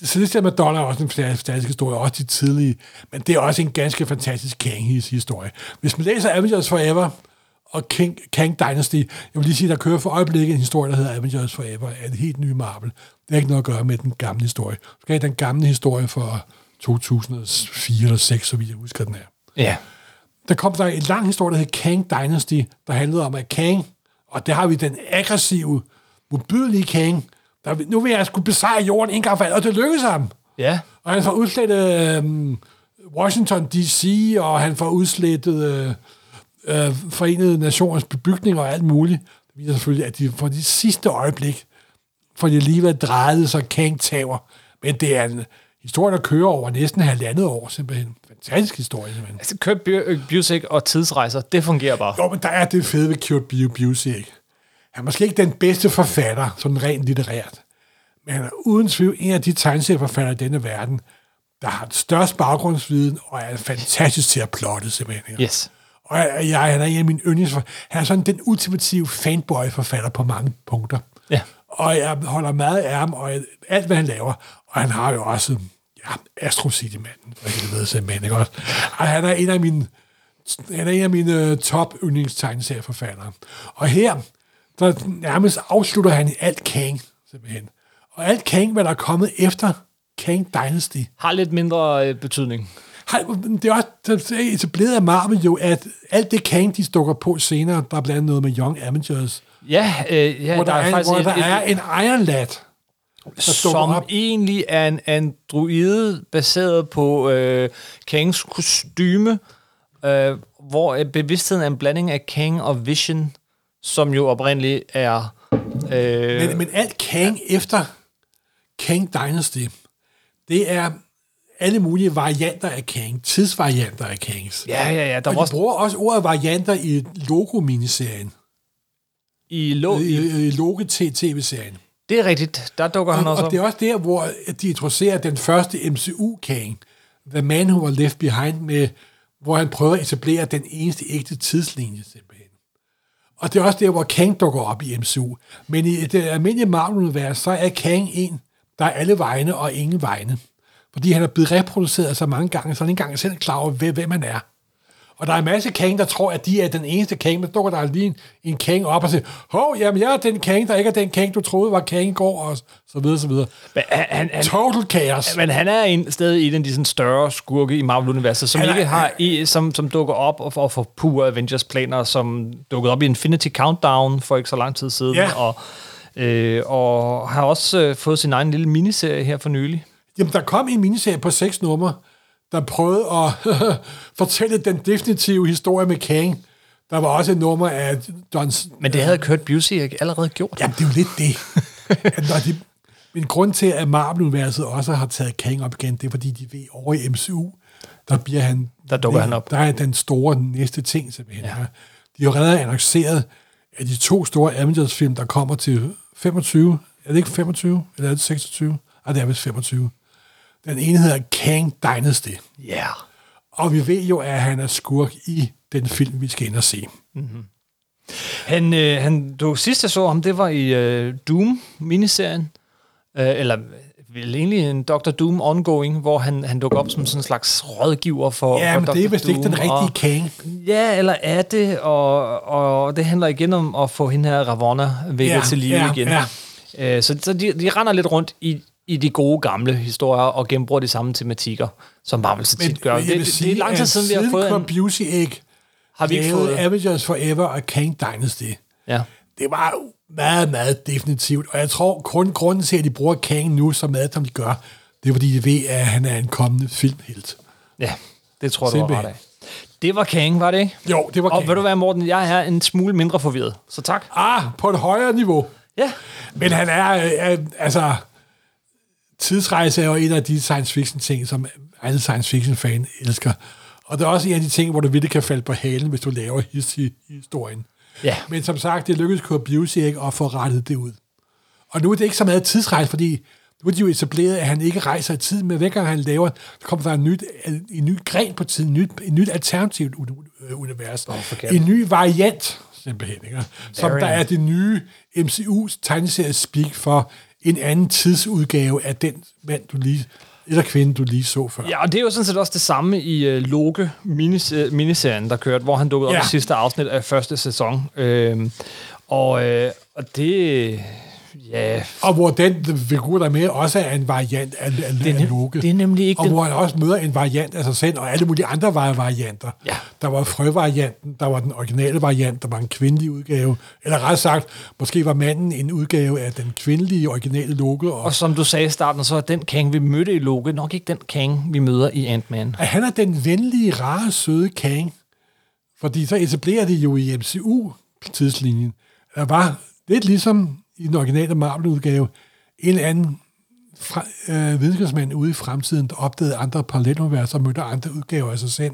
Celestia Madonna er også en fantastisk historie, også de tidlige, men det er også en ganske fantastisk Kang-historie. Hvis man læser Avengers Forever og King, Kang Dynasty, jeg vil lige sige, der kører for øjeblikket en historie, der hedder Avengers Forever, af en helt ny Marvel. Det har ikke noget at gøre med den gamle historie. Du skal have den gamle historie fra 2004 eller 2006, så vidt jeg husker den her
Ja,
der kom der en lang historie, der hed Kang Dynasty, der handlede om, at Kang, og der har vi den aggressive, modbydelige Kang, der, nu vil jeg skulle besejre jorden en gang for alle, og det lykkedes ham.
ja,
Og han får udslettet øh, Washington D.C., og han får udslettet øh, øh, Forenede Nationers bebygninger og alt muligt. Det viser selvfølgelig, at de for de sidste øjeblik, for de alligevel drejede sig Kang taber. Men det er en historie, der kører over næsten halvandet år, simpelthen. Fantastisk historie, simpelthen.
altså Kurt Bu- Busiek og tidsrejser, det fungerer bare.
Jo, men der er det fede ved Kurt Bu- Busiek. Han er måske ikke den bedste forfatter, sådan rent litterært. Men han er uden tvivl en af de tegneserieforfattere i denne verden, der har den største baggrundsviden, og er fantastisk til at plotte, simpelthen.
Yes.
Og jeg, jeg, han er en af mine yndlings... Han er sådan den ultimative fanboy-forfatter på mange punkter.
Ja.
Og jeg holder meget af ham, og alt, hvad han laver. Og han har jo også... Ja, Astro City-manden, for helvede simpelthen, ikke også? Og han er en af mine, han er en af mine uh, top yndlingstegneserieforfattere. Og her, der nærmest afslutter han alt Kang, simpelthen. Og alt Kang, hvad der er kommet efter Kang Dynasty,
Har lidt mindre øh, betydning.
Har, det er også er etableret af Marvel jo, at alt det Kang, de stukker på senere, der er blandt andet noget med Young Avengers,
Ja, øh, ja
hvor der, er,
faktisk
hvor der
et-
er en Iron Lad, dukker
som
op.
egentlig er en androide baseret på øh, Kangs kostyme, øh, hvor øh, bevidstheden er en blanding af Kang og Vision, som jo oprindeligt er... Øh,
Men, men alt Kang efter Kang Dynasty, det er alle mulige varianter af Kang, tidsvarianter af Kangs.
ja, ja, ja. Der
Og
var
de
også
bruger også ordet varianter i Logo-miniserien.
i, lo,
I,
i,
i Logo-tv-serien.
Det er rigtigt. Der dukker han
Og,
også
og det er også der, hvor de introducerer den første MCU-Kang, The Man Who Was Left Behind, med, hvor han prøver at etablere den eneste ægte tidslinje, simpelthen. Og det er også der, hvor Kang dukker op i MCU. Men i det almindelige Marvel-univers, så er Kang en, der er alle vegne og ingen vegne. Fordi han er blevet reproduceret så mange gange, så han ikke engang selv er klar over, hvem han er. Og der er en masse Kang, der tror, at de er den eneste Kang, men dukker der lige en, en Kang op og siger, hov, jamen jeg er den Kang, der ikke er den Kang, du troede var Kang i går, og så videre, så videre.
Men han, han,
Total chaos.
men han er en, stadig en af de sådan, større skurke i Marvel-universet, som
Han er-
ikke har i, som, som dukker op og får for pure Avengers-planer, som dukkede op i Infinity Countdown for ikke så lang tid siden,
Ja.
og, øh, og har også øh, fået sin egen lille miniserie her for nylig.
Jamen, der kom en miniserie på seks numre, der prøvede at [LAUGHS] fortælle den definitive historie med Kang. Der var også et nummer af Don...
Men det havde Kurt Busiek allerede gjort.
Jamen, det er jo lidt det. [LAUGHS] at når de, men grund til, at Marvel-universet også har taget Kang op igen, det er, fordi de ved, over i MCU, der bliver han...
Der dukker han op.
Der er den store næste ting, simpelthen. Ja. De har allerede annonceret, at de to store Avengers-film, der kommer til 25... Er det ikke 25? Eller er det 26? Nej, det er vist 25. Den ene hedder Kang Dynasty.
Ja. Yeah.
Og vi ved jo, at han er skurk i den film, vi skal ind og se.
Han, øh, han, du, sidst jeg så ham, det var i øh, Doom-miniserien. Øh, eller vel egentlig en Dr. Doom ongoing, hvor han, han dukker op som sådan en slags rådgiver for
Ja,
for
men det er
Dr.
vist ikke den
Doom,
rigtige Kang.
Ja, eller er det, og, og det handler igen om at få hende her Ravonna vækket
Ja,
til live
ja,
igen.
ja.
Øh, så så de, de render lidt rundt i, i de gode gamle historier og genbruger de samme tematikker, som Marvel så tit gør.
jeg
Det,
vil
det,
sige,
er lang tid siden, vi har fået en...
Beauty Egg
Har vi ikke fået...
Avengers Forever og Kang Dynasty.
Ja.
Det var meget, meget definitivt. Og jeg tror, kun grunden til, at de bruger Kang nu så meget, som de gør, det er, fordi de ved, at han er en kommende filmhelt.
ja, det tror jeg, du
Simpelthen.
ret af. Det var Kang, var det ikke?
Jo, det var
Og
Kang.
ved du hvad, Morten, jeg er en smule mindre forvirret, så tak.
Ah, på et højere niveau.
Ja,
Men han er, øh, øh, altså, tidsrejse er jo en af de science fiction ting, som alle science fiction fan elsker. Og det er også en af de ting, hvor du virkelig kan falde på halen, hvis du laver his i i historien.
Ja.
Men som sagt, det lykkedes Kurt Busiek at få rettet det ud. Og nu er det ikke så meget tidsrejse, fordi nu er de jo etableret, at han ikke rejser i tid, men hver gang han laver, så kommer der en, nyt, en ny gren på tiden, en nyt, en nyt alternativt uni- univers.
For
en ny variant, simpelthen. Ikke? Som der er det nye MCU's tegneserie speak for en anden tidsudgave af den mand, du lige, eller kvinde, du lige så før.
Ja, og det er jo sådan set også det samme i uh, Loke minis, uh, miniserien, der kørte, hvor han dukkede op
Ja.
i sidste afsnit af første sæson. Øhm, og, øh, og det... Ja,
Og hvor den figur, der er med, også er en variant af, af,
Det er
af Loke.
det er nemlig ikke
Og
den-
hvor han også møder en variant af sig selv, og alle mulige andre var varianter.
Ja.
Der var frøvarianten, der var den originale variant, der var en kvindelig udgave. Eller ret sagt, måske var manden en udgave af den kvindelige originale Loke. Og,
og som du sagde i starten, så er den Kang, vi mødte i Loke, nok ikke den Kang, vi møder i Ant-Man.
at han er den venlige, rare, søde Kang. Fordi så etablerer det jo i MCU-tidslinjen. Der var lidt ligesom i den originale Marvel-udgave, en eller anden fra, øh, videnskabsmand ude i fremtiden, der opdagede andre paralleluniverser og mødte andre udgaver af sig selv,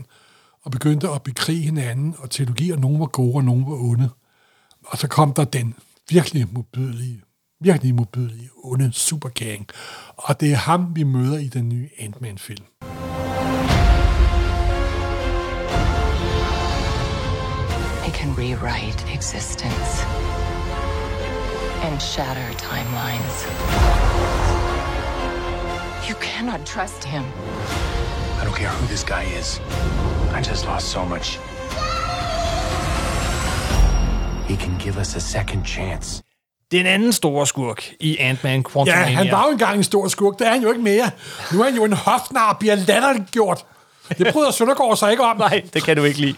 og begyndte at bekrige hinanden, og teologier, nogen var gode, og nogen var onde. Og så kom der den virkelig modbydelige, virkelig modbydelige, onde Super Og det er ham, vi møder i den nye Ant-Man-film.
He can rewrite existence and shatter timelines. You cannot trust him.
I don't care who this guy is. I just lost so much. He can give us a second chance.
Den anden store skurk i Ant-Man Quantumania.
Ja, han var jo engang en stor skurk. Det er han jo ikke mere. Nu er han jo en hofnar og bliver latterliggjort. Det bryder Søndergaard sig ikke om. [LAUGHS]
Nej, det kan du ikke lide.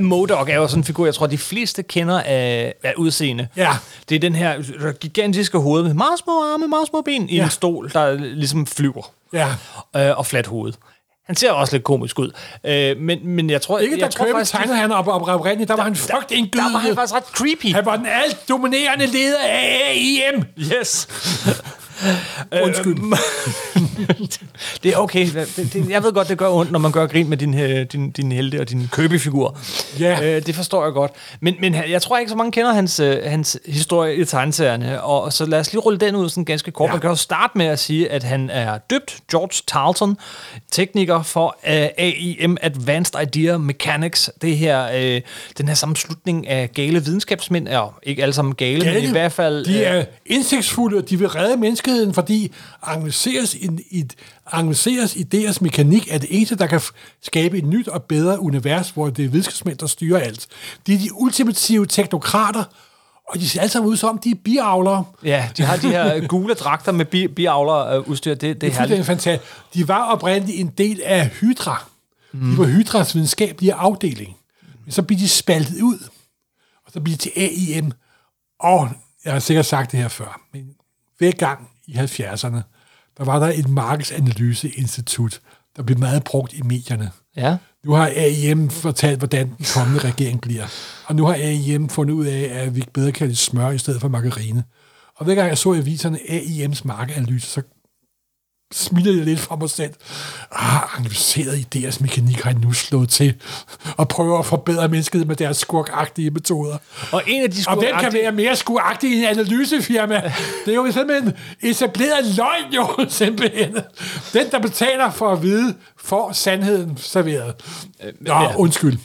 Modok er jo sådan en figur, jeg tror, de fleste kender af, af udseende.
Ja.
Det er den her gigantiske hoved med meget små arme, meget små ben i
Ja.
en stol, der ligesom flyver.
Ja.
Øh, og fladt hoved. Han ser også lidt komisk ud. Øh, men, men jeg tror...
Ikke da
jeg tror
Kirby tegnede han op, op oprindeligt, der var han frygt
Der var han faktisk ret creepy.
Han var den alt dominerende leder af AIM.
Yes.
Undskyld. [LAUGHS]
det er okay. Det, det, jeg ved godt, det gør ondt, når man gør grin med din, øh, din, din helte og din købefigur.
Ja.
Øh, det forstår jeg godt. Men, men jeg tror ikke, så mange kender hans, øh, hans historie i tegneserierne. Og så lad os lige rulle den ud sådan ganske kort.
Ja.
Man kan jo starte med at sige, at han er døbt George Tarleton, tekniker for AIM Advanced Idea Mechanics. Det her, den her sammenslutning af gale videnskabsmænd, er ikke alle sammen gale, men i hvert fald...
De er indsigtsfulde, og de vil redde menneskeheden, fordi analyseres, i, i, analyseres idéers mekanik er det eneste, der kan skabe et nyt og bedre univers, hvor det er videnskabsmænd, der styrer alt. De er de ultimative teknokrater, og de ser alle sammen ud som om, de er biavlere.
Ja, de har de her gule dragter med bi- biavler øh, udstyr. Det, det er
Det er fantastisk. De var oprindeligt en del af Hydra. De var Hydras videnskabelige afdeling. Men så blev de spaltet ud, og så blev de til AIM. Og jeg har sikkert sagt det her før, men hver gang i 70'erne, der var der et markedsanalyseinstitut, der blev meget brugt i medierne.
Ja.
Nu har AIM fortalt, hvordan den kommende regering bliver. Og nu har AIM fundet ud af, at vi bedre kan lide smør i stedet for margarine. Og hver gang jeg så aviserne AIM's markeanalyse, så smiler jeg lidt fra mig selv. Ah, analyseret idéers mekanik har jeg nu slået til, og prøver at forbedre mennesket med deres skurkagtige metoder.
Og en af de
Og hvem kan
skurkagtige-
være mere skuragtig i en analysefirma? Det er jo simpelthen etableret løgn, jo, [LAUGHS] simpelthen. Den, der betaler for at vide, får sandheden serveret. Nå,
ja.
undskyld.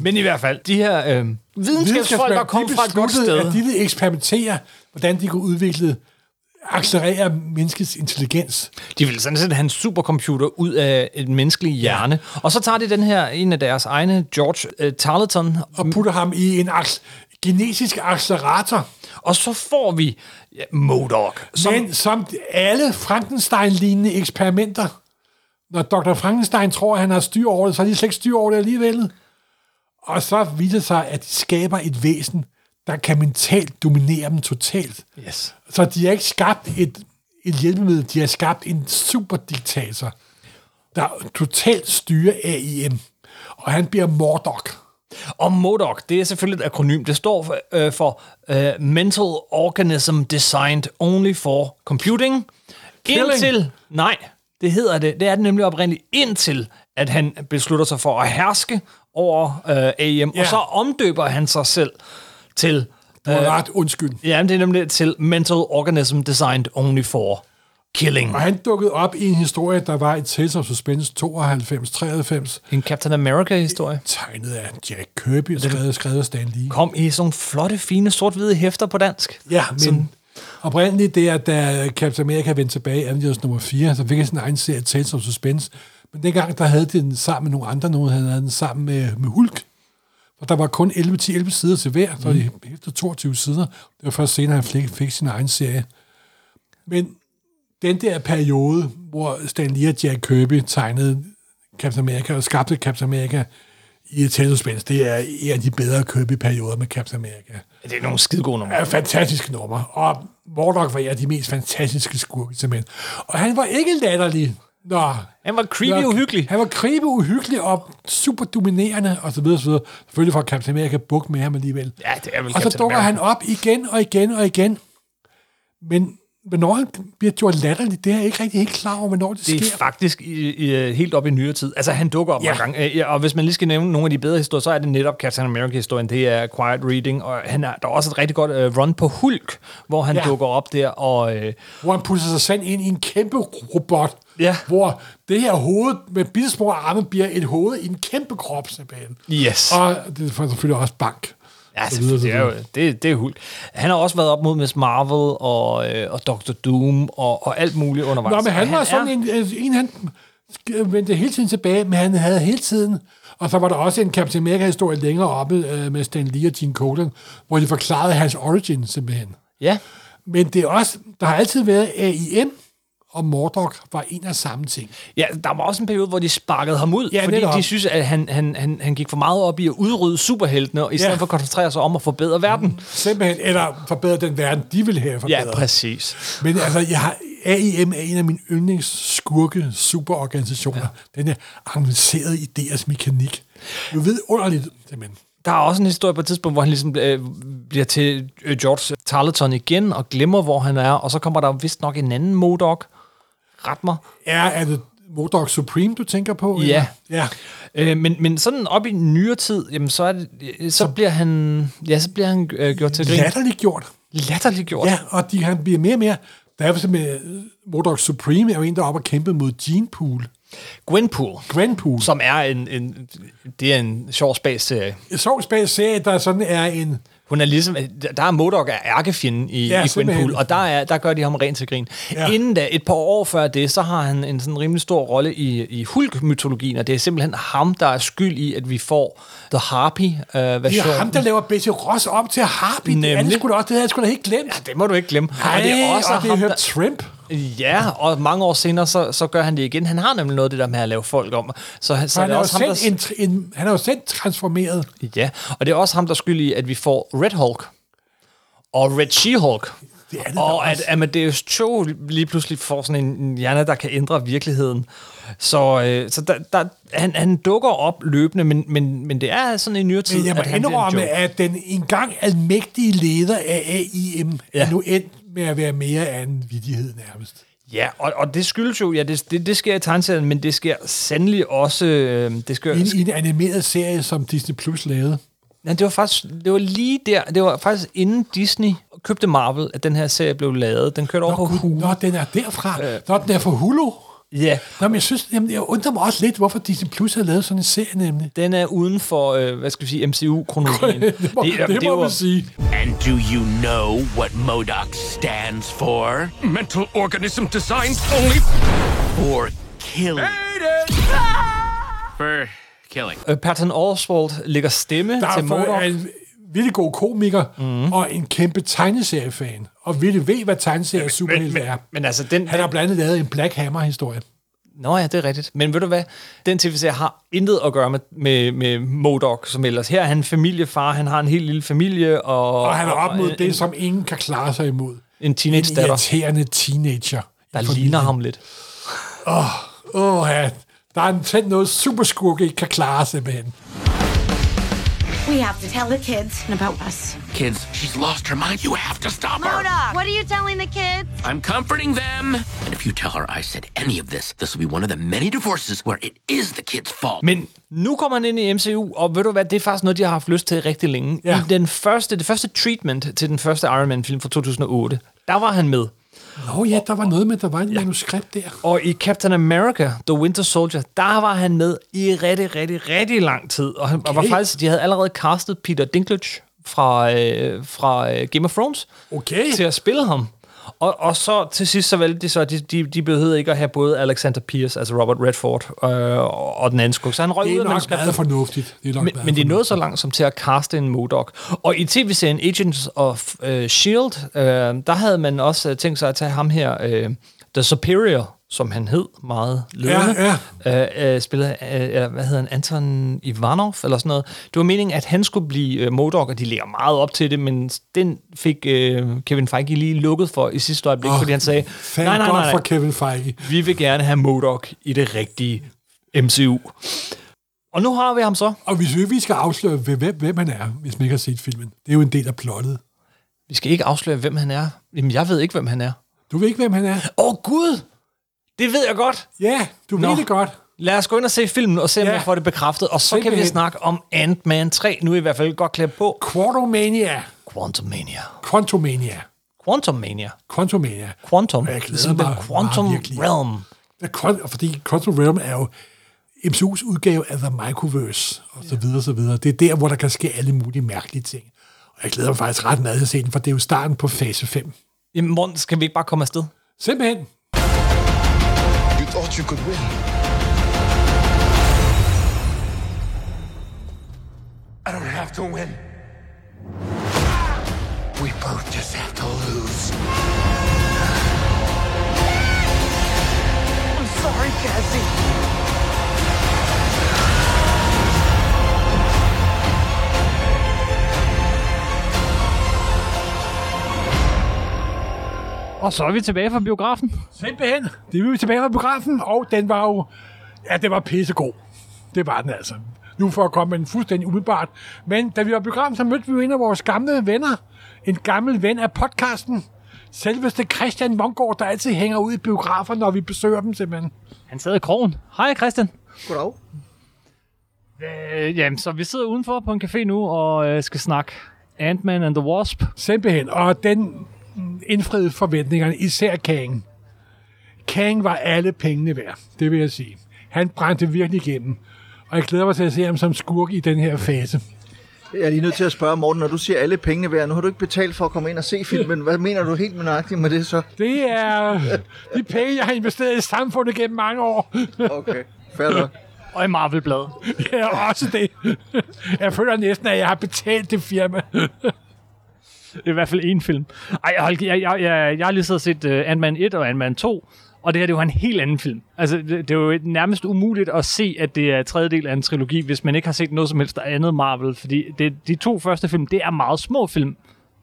Men i hvert fald, de her øh, videnskabsfolk, der kom fra et godt sted.
At de ville eksperimentere, hvordan de kunne udvikle accelerere menneskets intelligens.
De ville sådan set have en supercomputer ud af en menneskelig hjerne. Og så tager de den her, en af deres egne, George øh, Tarleton,
Og putter ham i en aks- genetisk accelerator.
og så får vi ja, Modok. Som,
Men som alle Frankenstein-lignende eksperimenter, når Dr. Frankenstein tror, at han har styr over det, så har de slet ikke styr over det alligevel. Og så viser det sig, at de skaber et væsen, der kan mentalt dominere dem totalt.
yes.
Så de har ikke skabt et, et hjælpemiddel, de har skabt en superdiktator, der totalt styrer AIM. Og han bliver Mordok.
Og MODOK, det er selvfølgelig et akronym. Det står for, øh, for uh, Mental Organism Designed Only for Computing.
Killing.
Indtil, nej, det hedder det. Det er det nemlig oprindeligt indtil, at han beslutter sig for at herske over uh, AM.
Ja.
Og så omdøber han sig selv til...
Har ret, undskyld.
Ja, det er nemlig til Mental Organism Designed Only for Killing.
Og han dukkede op i en historie, der var i Tales of Suspense 92-93,
En Captain America-historie.
tegnet af Jack Kirby, skrevet, skrevet af Stan Lee.
Kom i sådan nogle flotte, fine, sort-hvide hæfter på dansk.
Ja, men
Sådan-
oprindeligt det er, da Captain America vendte tilbage i Avengers nummer 4, så fik sådan en egen serie Tales of Suspense. Men dengang, der havde de den sammen med nogle andre, nogen havde den sammen med, med Hulk. Og der var kun 11, 10, 11 sider til hver, så mm. efter 22 sider. Det var først senere, han fik, fik sin egen serie. Men den der periode, hvor Stan Lee og Jack Kirby tegnede Captain America og skabte Captain America i of Suspense, det er en af de bedre Kirby-perioder med Captain America
Det er nogle skide gode numre.
er fantastiske numre. Og Mordok var en af de mest fantastiske skurke, simpelthen. Og han var ikke latterlig. Nå,
Han var creepy
Nå,
uhyggelig.
Han var creepy uhyggelig og super dominerende, og så videre, så videre. Selvfølgelig får Captain America buk med ham alligevel.
Ja, det er vel
Og så dukker han op igen og igen og igen. Men hvornår han bliver gjort latterlig, det er jeg ikke rigtig helt klar over, hvornår det,
Det er
sker.
faktisk i, i, helt op i nyere tid. Altså, han dukker op
Ja.
mange gange. Øh, Og hvis man lige skal nævne nogle af de bedre historier, så er det netop Captain America-historien. Det er Quiet Reading, og han er, der er også et rigtig godt uh, run på Hulk, hvor han
Ja.
dukker op der, og... Øh,
hvor han putter sig selv ind i en kæmpe robot,
Ja.
hvor det her hoved med bitte små arme bliver et hoved i en kæmpe krop, simpelthen.
yes.
Og det får selvfølgelig også bank.
Ja,
så videre, så
det er, jo, det, det er Hulk. Han har også været op mod Miss Marvel og, øh, og Dr. Doom og, og alt muligt undervejs.
Nå, men han var sådan
er,
en, øh, en, han sk- vendte hele tiden tilbage, men han havde hele tiden... Og så var der også en Captain America-historie længere oppe øh, med Stan Lee og Gene Colan, hvor de forklarede hans origin simpelthen.
Ja,
Men det er også, der har altid været AIM, og Mordok var en af samme ting.
Ja, der var også en periode, hvor de sparkede ham ud,
Ja,
fordi
netop.
de synes, at han, han, han, han gik for meget op i at udrydde superheltene, og i stedet
Ja.
for at koncentrere sig om at forbedre verden.
Simpelthen, eller forbedre den verden, de vil have forbedret.
Ja, præcis.
Men altså, jeg har, AIM er en af mine yndlingsskurke superorganisationer. Ja. Den er avanceret i deres mekanik. Du ved underligt, simpelthen.
Der er også en historie på et tidspunkt, hvor han ligesom øh, bliver til øh, George Tarleton igen, og glemmer, hvor han er, og så kommer der vist nok en anden Modok. Ret mig.
Er, er det Modok Supreme, du tænker på?
Ja.
eller? Ja.
Øh, men, men sådan op i nyere tid, jamen så, er det, øh, så bliver han, ja, så bliver han øh, gjort til grin.
Latterligt gjort.
Latterligt gjort.
Ja, og de, han bliver mere og mere... Der er for med Modok Supreme er jo en, der er oppe og kæmpe mod Gene-Pool.
Gwenpool,
Gwenpool.
som er en, en, det er en sjov spas-serie.
En sjov spæs serie, der sådan er en...
Hun er ligesom, der er Modok er ærkefjenden i,
Ja,
i. Gwenpool, og der, er, der gør de ham rent til grin.
Ja.
Inden da, et par år før det, så har han en sådan rimelig stor rolle i, i Hulk-mytologien, og det er simpelthen ham, der er skyld i, at vi får The Harpy-version.
Det er ham, der laver Bessie Ross om til Harpy. Det er det
Nemlig.
sgu da også. Det havde jeg sgu da helt glemt.
Ja, det må du ikke glemme.
Nej,
og det er også
og det
ham,
er
der,
Trimp.
Ja, og mange år senere, så, så gør han det igen. Han har nemlig noget af det der med at lave folk om. Så, så,
Så
er
han,
det
er
også ham, der,
en, en, han er jo selv transformeret.
Ja, og det er også ham, der er skyld i, at vi får Red Hulk og Red She-Hulk.
Det det
Og at. Amadeus Cho lige pludselig får sådan en en hjerne, der kan ændre virkeligheden. Så, øh, så der, der, han, han dukker op løbende, men, men, men det er sådan en nyere tid,
Men jeg må
at han
indrømme, at den engang almægtige leder af AIM. Ja. er nu endt med at være mere af en vidighed nærmest.
Ja, og, og det skyldes jo, ja, det, det, det sker i tegneserien, men det sker sandelig også... Øh, det sker,
I, en- I en animeret serie, som Disney Plus lavede.
Ja, det var faktisk det var lige der, det var faktisk inden Disney købte Marvel, at den her serie blev lavet. Den kørte over på Hulu.
nå, den er derfra. Øh. Nå, den er fra Hulu.
Ja,
Nå, men jeg synes, jamen, jeg undrer mig også lidt, hvorfor Disney Plus har lavet sådan en serie nemlig.
den er uden for, øh, hvad skal vi sige, MCU-kronologien. [LAUGHS]
det må, det, det må
var-
man sige.
And do you know what MODOK stands for?
Mental organism designed only
For killing.
for killing.
Øh, Patton Oswalt lægger stemme
Der
til
er, virkelig god komiker mm. og en kæmpe tegneseriefan. Og virkelig ved, hvad tegneserier superhelte er.
Men altså, den...
Han har blandt andet lavet en Black Hammer-historie.
Nå ja, det er rigtigt. Men ved du hvad? Den tv-serie har intet at gøre med, med, med Modok, som ellers. Her er han familiefar, han har en helt lille familie, og...
Og han er op mod
en,
det, som ingen kan klare sig imod.
En teenage-datter,
En irriterende teenager.
der ligner ham lidt.
Åh, ja. Der er en tændt noget superskurke ikke kan klare simpelthen.
We have to tell the kids about us.
Kids, she's lost her mind. You have to stop her.
What are you telling the kids?
I'm comforting them. And if you tell her I said any of this, this will be one of the many divorces where it is the kid's fault.
Men nu kommer han ind i MCU, og ved du hvad, det er faktisk noget, de har haft lyst til rigtig længe.
Ja.
I den første, det første treatment til den første Iron Man-film fra 2008, der var han med.
Nå ja, der var noget med, der var et manuskript der.
Og i Captain America, The Winter Soldier, der var han med i rigtig, rigtig, rigtig lang tid. Og han okay. var faktisk, de havde allerede castet Peter Dinklage fra, øh, fra øh, Game of Thrones
Okay.
til at spille ham. Og, og så til sidst så valgte de så, at de, de, de behøvede ikke at have både Alexander Pierce, altså Robert Redford, øh, og, og den anden skurk. Så han røg
Det
ud
er
af
nok
manuskriptet.
meget fornuftigt. Det er nok
Men, men det er
fornuftigt.
noget så langt som til at caste en Modok. Og i tv-serien Agents of uh, S.H.I.E.L.D., uh, der havde man også uh, tænkt sig at tage ham her, uh, The Superior, som han hed, meget ledende. Ja, ja. Uh, uh, spillet, uh, eller hvad hedder han, Anton Ivanov, eller sådan noget. Det var meningen, at han skulle blive uh, Modok, og de ligger meget op til det, men den fik uh, Kevin Feige lige lukket for i sidste øjeblik,
Åh,
fordi han sagde, nej, nej, nej, nej,
for Kevin Feige.
vi vil gerne have Modok i det rigtige MCU. Og nu har vi ham så.
Og hvis vi, vi skal afsløre, hvem, hvem han er, hvis man ikke har set filmen, det er jo en del af plottet.
Vi skal ikke afsløre, hvem han er. Jamen, jeg ved ikke, hvem han er.
Du ved ikke, hvem han er?
Åh, oh, Gud! Det ved jeg godt.
Ja, du
Nå.
ved det godt.
Lad os gå ind og se filmen og se, om
Ja.
jeg får det bekræftet. Og så kan vi
Simpelthen.
snakke om Ant-Man 3. Nu er I hvert fald godt klædt på.
Quantumania.
Quantumania.
Quantumania.
Quantumania.
Quantumania.
Quantum.
Jeg glæder
Ligesom
mig meget,
Quantum
virkelig.
Realm.
The Quant- fordi Quantum Realm er jo MCU's udgave af The Microverse, og så videre, så videre. Det er der, hvor der kan ske alle mulige mærkelige ting. Og jeg glæder mig faktisk ret meget til at se den, for det er jo starten på fase 5.
Jamen, Morten, skal vi ikke bare komme afsted?
Simpelthen.
thought you could win. I don't have to win. We both just have to lose. I'm sorry, Cassie.
Og så er vi tilbage fra biografen.
Simpelthen. Det er vi tilbage fra biografen, og den var jo... Ja, den var pissegod. Det var den altså. Nu for at komme med den fuldstændig umiddelbart. Men da vi var i biografen, så mødte vi jo en af vores gamle venner. En gammel ven af podcasten. Selveste Christian Mongård, der altid hænger ud i biografer, når vi besøger dem simpelthen.
Han sad i krogen. Hej Christian.
Goddag.
Øh, jamen, så vi sidder udenfor på en café nu og øh, skal snakke Ant-Man and the Wasp.
Simpelthen. Og den indfriede forventningerne, især Kang. Kang var alle pengene værd, det vil jeg sige. Han brændte virkelig igennem. Og jeg glæder mig til at se ham som skurk i den her fase.
Jeg er lige nødt til at spørge, Morten, når du siger alle pengene værd, nu har du ikke betalt for at komme ind og se filmen. Hvad mener du helt med nøjagtigt med det så?
Det er de penge, jeg har investeret i samfundet gennem mange år.
Okay, fair nok.
Og i Marvel-bladet.
Ja, også det. Jeg føler næsten, at jeg har betalt det firma.
Det er i hvert fald en film. Ej, hold, jeg, jeg, jeg, jeg har lige så set uh, Ant-Man 1 og Ant-Man 2, og det her det er jo en helt anden film. Altså, det, det er jo nærmest umuligt at se, at det er tredje del af en trilogi, hvis man ikke har set noget som helst andet Marvel, fordi det, de to første film, det er meget små film,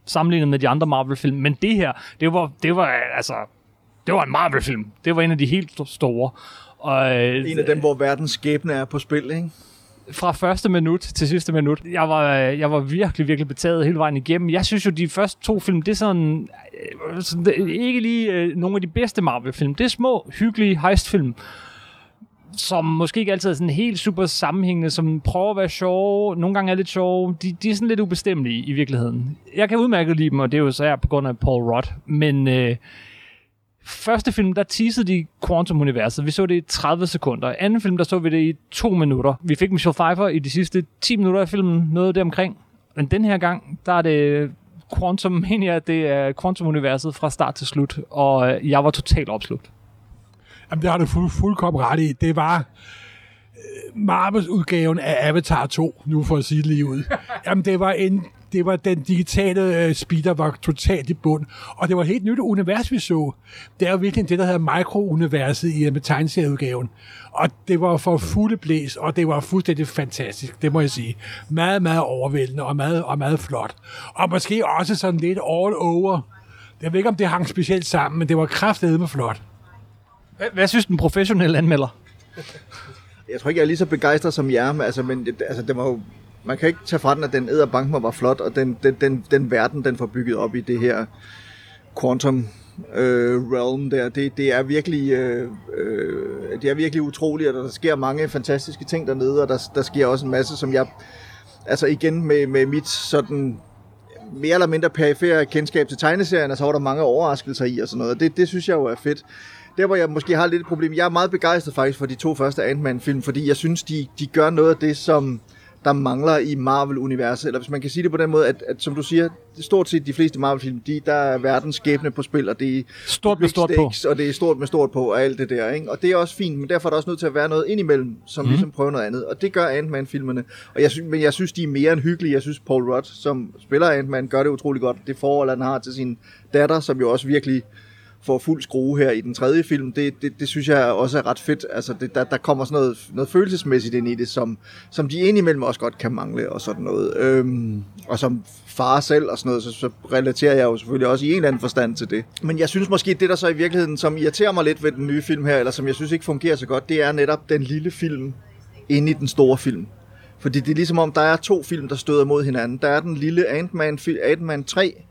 sammenlignet med de andre Marvel-film, men det her, det var, det var altså, det var en Marvel-film. Det var en af de helt store. Og, øh,
En af dem, hvor verdens skæbne er på spil, ikke?
Fra første minut til sidste minut. Jeg var, jeg var virkelig, virkelig betaget hele vejen igennem. Jeg synes jo, de første to film, det er sådan, øh, sådan det er ikke lige øh, nogle af de bedste Marvel-film. Det er små, hyggelige heistfilm, som måske ikke altid er sådan helt super sammenhængende, som prøver at være sjove, nogle gange er lidt sjove. De, de er sådan lidt ubestemmelige i virkeligheden. Jeg kan udmærket lide dem, og det er jo så på grund af Paul Rudd. Men øh, første film, der teasede de Quantum-universet. Vi så det i 30 sekunder. I anden film, der så vi det i to minutter. Vi fik Michelle Pfeiffer i de sidste 10 minutter af filmen, noget deromkring. Men den her gang, der er det Quantum [LAUGHS] Mania, det er Quantum-universet fra start til slut. Og øh, jeg var totalt opslugt.
Jamen, det har du fuld, fuldkommen ret i. Det var øh, Marvels udgaven af Avatar 2, nu for at sige det lige ud. Jamen, det var, en, det var den digitale øh, speeder var totalt i bund. Og det var et helt nyt univers, vi så. Det er jo virkelig det, der hedder mikrouniverset i øh, med tegneserieudgaven. Og det var for fulde blæs, og det var fuldstændig fantastisk, det må jeg sige. Meget, meget overvældende og meget, og meget flot. Og måske også sådan lidt all over. Jeg ved ikke, om det hang specielt sammen, men det var kraftedeme flot.
Hvad, hvad synes den professionelle anmelder?
Jeg tror ikke, jeg er lige så begejstret som jer, men, altså, men det- altså, det var jo, man kan ikke tage fra den, at den æderbank var flot, og den, den, den, den verden, den får bygget op i det her quantum øh, realm der, det, det er virkelig øh, øh, det er virkelig utroligt, og der sker mange fantastiske ting dernede, og der, der sker også en masse, som jeg, altså igen med, med mit sådan mere eller mindre perifære kendskab til tegneserien, og så var der mange overraskelser i og sådan noget. og Det, det synes jeg jo er fedt. Der hvor jeg måske har lidt et problem, jeg er meget begejstret faktisk for de to første Ant-Man-film, fordi jeg synes, de, de gør noget af det, som der mangler i Marvel-universet. Eller hvis man kan sige det på den måde, at, at som du siger, stort set de fleste Marvel-film, de, der er verdens skæbne på spil, og det er
Stort med stort på.
stakes, og det er stort med stort på, og alt det der. Ikke? Og det er også fint, men derfor er der også nødt til at være noget indimellem, som mm. ligesom prøver noget andet. Og det gør Ant-Man-filmene. Og jeg synes, men jeg synes, de er mere end hyggelige. Jeg synes, Paul Rudd, som spiller Ant-Man, gør det utrolig godt. Det forhold, han har til sin datter, som jo også virkelig får fuld skrue her i den tredje film, det, det, det synes jeg også er ret fedt. Altså, det, der, der kommer sådan noget, noget følelsesmæssigt ind i det, som, som de indimellem også godt kan mangle, og sådan noget. Øhm, og som far selv og sådan noget, så, så relaterer jeg jo selvfølgelig også i en eller anden forstand til det. Men jeg synes måske, det der så i virkeligheden, som irriterer mig lidt ved den nye film her, eller som jeg synes ikke fungerer så godt, det er netop den lille film inde i den store film. Fordi det er ligesom om, der er to film, der støder mod hinanden. Der er den lille Ant-Man, Ant-Man 3,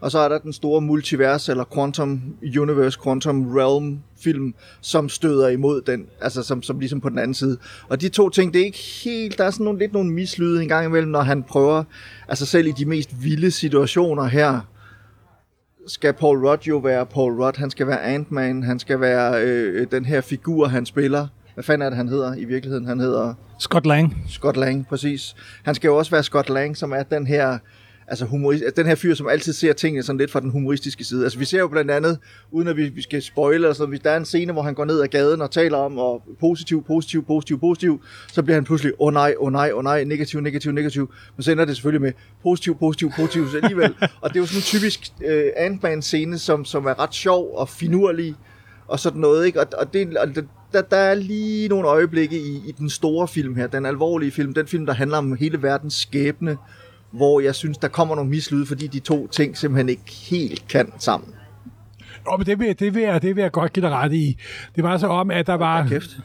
og så er der den store multivers, eller Quantum Universe, Quantum Realm film, som støder imod den, altså som, som ligesom på den anden side. Og de to ting, det er ikke helt, der er sådan nogle, lidt nogle mislyde en gang imellem, når han prøver, altså selv i de mest vilde situationer her, skal Paul Rudd jo være Paul Rudd, han skal være Ant-Man, han skal være øh, den her figur, han spiller. Hvad fanden er det, han hedder i virkeligheden? Han hedder...
Scott Lang.
Scott Lang, præcis. Han skal jo også være Scott Lang, som er den her altså humorist, den her fyr, som altid ser tingene sådan lidt fra den humoristiske side. Altså vi ser jo blandt andet, uden at vi, vi skal spoile, altså, hvis der er en scene, hvor han går ned ad gaden og taler om og positiv, positiv, positiv, positiv, så bliver han pludselig, åh oh, nej, åh oh, nej, åh oh, nej, negativ, negativ, negativ. Men så ender det selvfølgelig med positiv, positiv, positiv så alligevel. og det er jo sådan en typisk øh, Ant-Man scene, som, som er ret sjov og finurlig og sådan noget, ikke? Og, og, det, og det, der, der er lige nogle øjeblikke i, i den store film her, den alvorlige film, den film, der handler om hele verdens skæbne, hvor jeg synes, der kommer nogle mislyde, fordi de to ting simpelthen ikke helt kan sammen.
Oh, men det, vil, det, vil jeg, det vil jeg godt give dig ret i. Det var så om, at der var...
Kæft.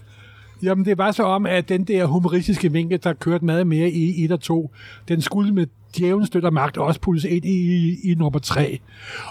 Jamen, det var så om, at den der humoristiske vinkel, der kørte meget mere i 1 og 2, den skulle med djævlen støtter magt også puttes ind i, i, i nummer 3.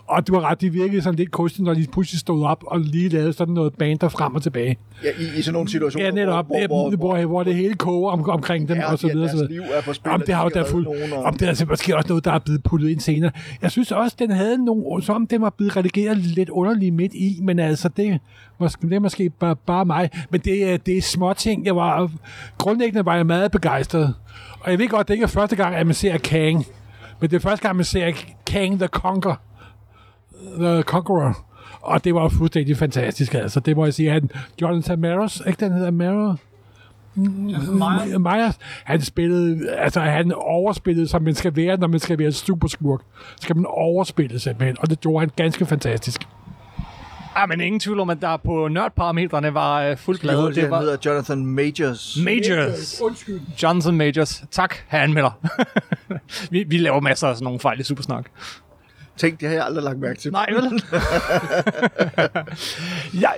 Og du har ret, det virkede sådan lidt kunstigt, når de pludselig stod op og lige lavede sådan noget band der frem og tilbage.
Ja, i, i sådan nogle situationer,
Ja, netop, hvor, hvor, hvor, hvor, hvor det hele koger om, omkring dem
Ja,
og så
ja,
videre. så
liv er på spil,
Om det har jo
de
der fuld,
og-
om det er altså måske også noget, der er blevet puttet ind senere. Jeg synes også, den havde nogle, som om den var blevet redigeret lidt underligt midt i, men altså, det, måske, det er måske bare, bare mig. Men det, er- det er små ting. Jeg var, grundlæggende var jeg meget begejstret. Og jeg ved godt, det ikke er første gang, at man ser Kang. Men det er første gang, man ser Kang the Conqueror. The Conqueror. Og det var fuldstændig fantastisk, altså. Det må jeg sige. Han, Jonathan Maros, ikke den hedder Maros? Myers, han spillede, altså han overspillede, som man skal være, når man skal være superskurk. Skal man overspille simpelthen, og det gjorde han ganske fantastisk.
Ah, men ingen tvivl om, at der på nørdparametrene var øh, fuldt glade. Det
han
var
hedder Jonathan Majors.
Majors.
Undskyld.
Johnson Majors. Tak, herre anmelder. [LAUGHS] vi, vi laver masser af sådan nogle fejl i Supersnak.
Tænk, det har jeg aldrig lagt mærke til.
Nej, vel? [LAUGHS] jeg,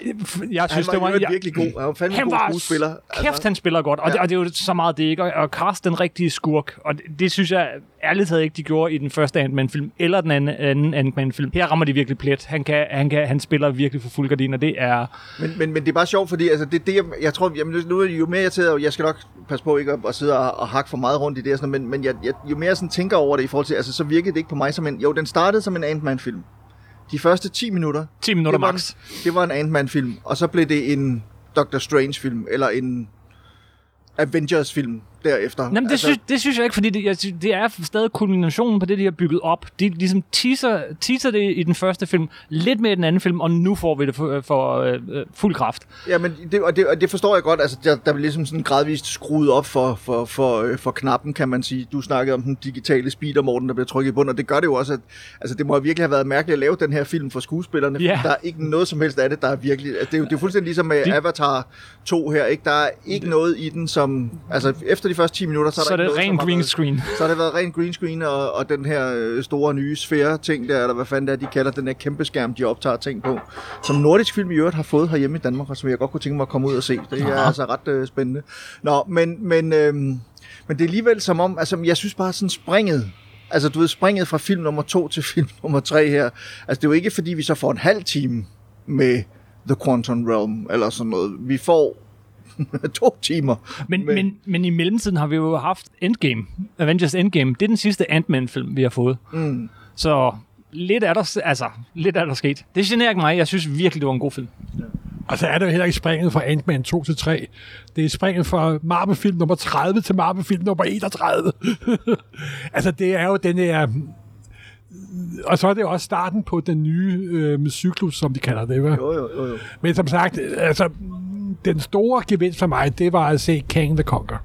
jeg
han
synes,
var,
det var... Jeg,
virkelig god. Han var fandme en
han
god
var
skuespiller. Altså,
Kæft, han spiller godt, og, ja. det, og det er jo så meget det ikke. Og, og cast den rigtige skurk, og det, det synes jeg ærligt taget ikke, de gjorde i den første Ant-Man-film, eller den anden, anden Ant-Man-film. Her rammer de virkelig plet. Han, kan, han, kan, han spiller virkelig for fuld gardin, og det er...
Men, men, men det er bare sjovt, fordi altså, det, det, jeg, jeg tror, jamen, nu jo mere jeg og jeg skal nok passe på ikke at, at sidde og, og hakke for meget rundt i det, sådan, men, men jeg, jeg, jo mere jeg sådan tænker over det i forhold til, altså, så virkede det ikke på mig som en, jo, den startede som en Ant-Man-film. De første 10 minutter,
10 minutter
det var,
max.
En, det var en Ant-Man-film, og så blev det en Doctor Strange-film, eller en Avengers-film derefter.
Jamen, det, altså, synes, det synes jeg ikke, fordi det, jeg, synes, det er stadig kulminationen på det, de har bygget op. De ligesom teaser, teaser det i den første film, lidt mere i den anden film, og nu får vi det for, for øh, øh, fuld kraft.
Ja, men det, og, det, og det forstår jeg godt. Altså, der, der bliver ligesom sådan gradvist skruet op for, for, for, øh, for knappen, kan man sige. Du snakkede om den digitale speeder, Morten, der bliver trykket i bund, og det gør det jo også, at altså, det må virkelig have været mærkeligt at lave den her film for skuespillerne.
Ja.
Der er ikke noget som helst af det, der er virkelig... Altså, det, er jo, det er fuldstændig ligesom med
De-
Avatar 2 her, ikke? Der er ikke noget i den, som... Altså, efter de første 10 minutter, så er
Så
der
er
ikke
det
noget,
green
været-
screen.
så har det været ren green screen, og, og den her øh, store nye sfære-ting der, eller hvad fanden det er, de kalder den her kæmpe skærm, de optager ting på, som nordisk film i øvrigt har fået herhjemme i Danmark, og som jeg godt kunne tænke mig at komme ud og se. Det er
Aha.
altså ret øh, spændende. Nå, men, men, øh, men det er alligevel som om, altså jeg synes bare sådan springet, altså du ved, springet fra film nummer to til [LAUGHS] film nummer tre her, altså det er jo ikke fordi, vi så får en halv time med The Quantum Realm, eller sådan noget. Vi får [LAUGHS] to timer.
Men, men, men i mellemtiden har vi jo haft Endgame, Avengers Endgame. Det er den sidste Ant-Man-film, vi har fået.
Mm.
Så lidt er der, altså, lidt er der sket. Det generer ikke mig. Jeg synes virkelig, det var en god film.
Og så er det jo heller ikke springet fra Ant-Man 2 til 3. Det er springet fra Marvel-film nummer 30 til Marvel-film nummer 31. [LAUGHS] altså, det er jo den her... Og så er det også starten på den nye øh, cyklus, som de kalder det. Ikke?
Jo, jo, jo, jo.
Men som sagt, altså, den store gevinst for mig, det var at se Kang the Conqueror.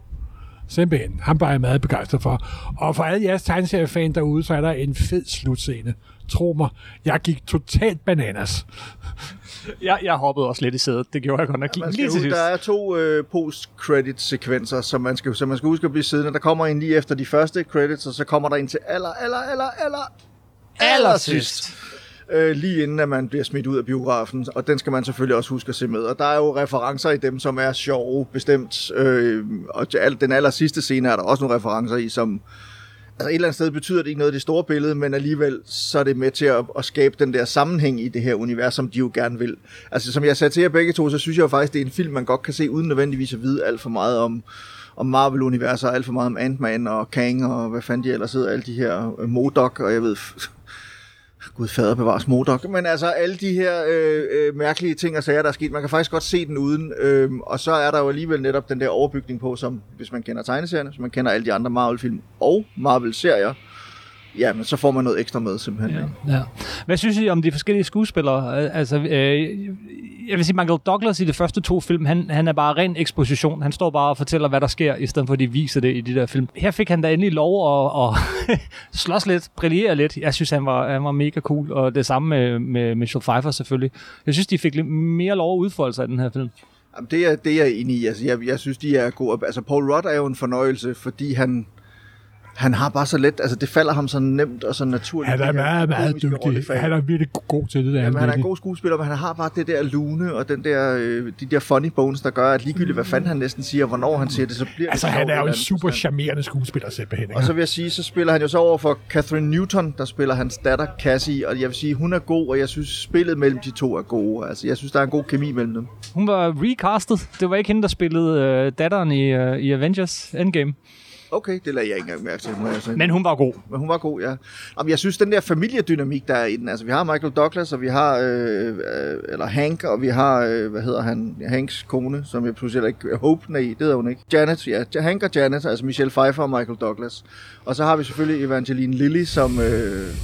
Simpelthen. Han var jeg meget begejstret for. Og for alle jeres tegneseriefan derude, så er der en fed slutscene. Tro mig, jeg gik totalt bananas. [LAUGHS]
Jeg, jeg hoppede også lidt i sædet. Det gjorde jeg godt nok
Man
lige til sidst.
der er to øh, post-credit-sekvenser, som man, skal, som man skal huske at blive siddende. Der kommer en lige efter de første credits, og så kommer der en til aller, aller, aller, aller,
Allersidst
øh, lige inden at man bliver smidt ud af biografen, og den skal man selvfølgelig også huske at se med. Og der er jo referencer i dem, som er sjove, bestemt. Øh, og til al- den aller sidste scene er der også nogle referencer i, som altså et eller andet sted betyder det ikke noget i det store billede, men alligevel så er det med til at, at skabe den der sammenhæng i det her univers, som de jo gerne vil. Altså som jeg sagde til jer begge to, så synes jeg jo faktisk, det er en film, man godt kan se, uden nødvendigvis at vide alt for meget om, om Marvel-universet, og alt for meget om Ant-Man og Kang, og hvad fanden de ellers hedder, alle de her øh, Modok, og jeg ved, Gud fader bevares Modok. Men altså alle de her øh, øh, mærkelige ting og sager, der er sket, man kan faktisk godt se den uden. Øh, og så er der jo alligevel netop den der overbygning på, som hvis man kender tegneserierne, hvis man kender alle de andre Marvel-film og Marvel-serier, ja, men så får man noget ekstra med simpelthen. Ja.
Ja. Hvad synes I om de forskellige skuespillere? Altså, øh, jeg vil sige, Michael Douglas i de første to film, han, han er bare ren eksposition. Han står bare og fortæller, hvad der sker, i stedet for at de viser det i de der film. Her fik han da endelig lov at, at [LAUGHS] slås lidt, brillere lidt. Jeg synes, han var, han var mega cool, og det samme med, med Michelle Pfeiffer selvfølgelig. Jeg synes, de fik lidt mere lov at udfolde sig i den her film.
Jamen, det, er, det er jeg enig i. Altså, jeg, jeg synes, de er gode. Altså, Paul Rudd er jo en fornøjelse, fordi han... han har bare så let, altså det falder ham så nemt og så naturligt.
Han er meget, meget dygtig. Han er virkelig god til det der.
Jamen, han er en god skuespiller, men han har bare det der lune og den der, øh, de der funny bones, der gør, at ligegyldigt hvad fanden han næsten siger, og hvornår han siger det, så bliver
Altså,
det
han er jo en super
forstand.
charmerende skuespiller, simpelthen. ikke?
Og så vil jeg sige, så spiller han jo så over for Catherine Newton, der spiller hans datter Cassie, og jeg vil sige, hun er god, og jeg synes, spillet mellem de to er gode. Altså, jeg synes, der er en god kemi mellem dem.
Hun var recastet. Det var ikke hende, der spillede øh, datteren i, øh, i Avengers Endgame.
Okay, det lader jeg ikke engang mærke til. Må jeg sige.
Men hun var god.
Men hun var god, ja. Jamen, jeg synes, den der familiedynamik, der er i den, altså vi har Michael Douglas, og vi har, øh, øh, eller Hank, og vi har, øh, hvad hedder han, Hanks kone, som jeg pludselig ikke, Hope, nej, det hedder hun ikke. Janet, ja, Hank og Janet, altså Michelle Pfeiffer og Michael Douglas. Og så har vi selvfølgelig Evangeline Lilly, som, øh,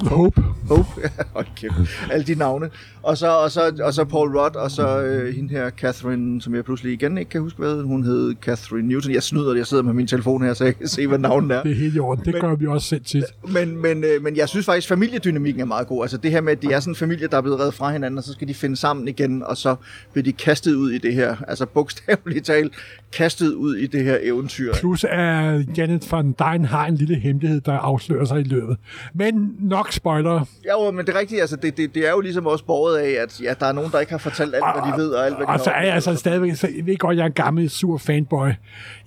Hope.
Hope, ja, [LAUGHS] hold kæft, alle de navne. Og så, og så, og så Paul Rudd, og så øh, hende her, Catherine, som jeg pludselig igen ikke kan huske, hvad hun hed, Catherine Newton. Jeg snyder det, jeg sidder med min telefon her, så jeg kan se, hvad navnet er. [LAUGHS]
Det er helt i orden. Det gør vi også selv tit.
Men, men, øh, men jeg synes faktisk, familiedynamikken er meget god. Altså det her med, at de er sådan en familie, der er blevet reddet fra hinanden, og så skal de finde sammen igen, og så bliver de kastet ud i det her, altså bogstaveligt talt, kastet ud i det her eventyr.
Plus at Janet van Dyne har en lille hemmelighed, der afslører sig i løbet. Men nok spoiler.
Ja, jo, men det er rigtigt, altså det, det, det er jo ligesom også borget af, at ja, der er nogen, der ikke har fortalt alt, hvad de ved, og alt, hvad de
Og så er jeg altså stadigvæk, så jeg ved godt, jeg er en gammel, sur fanboy.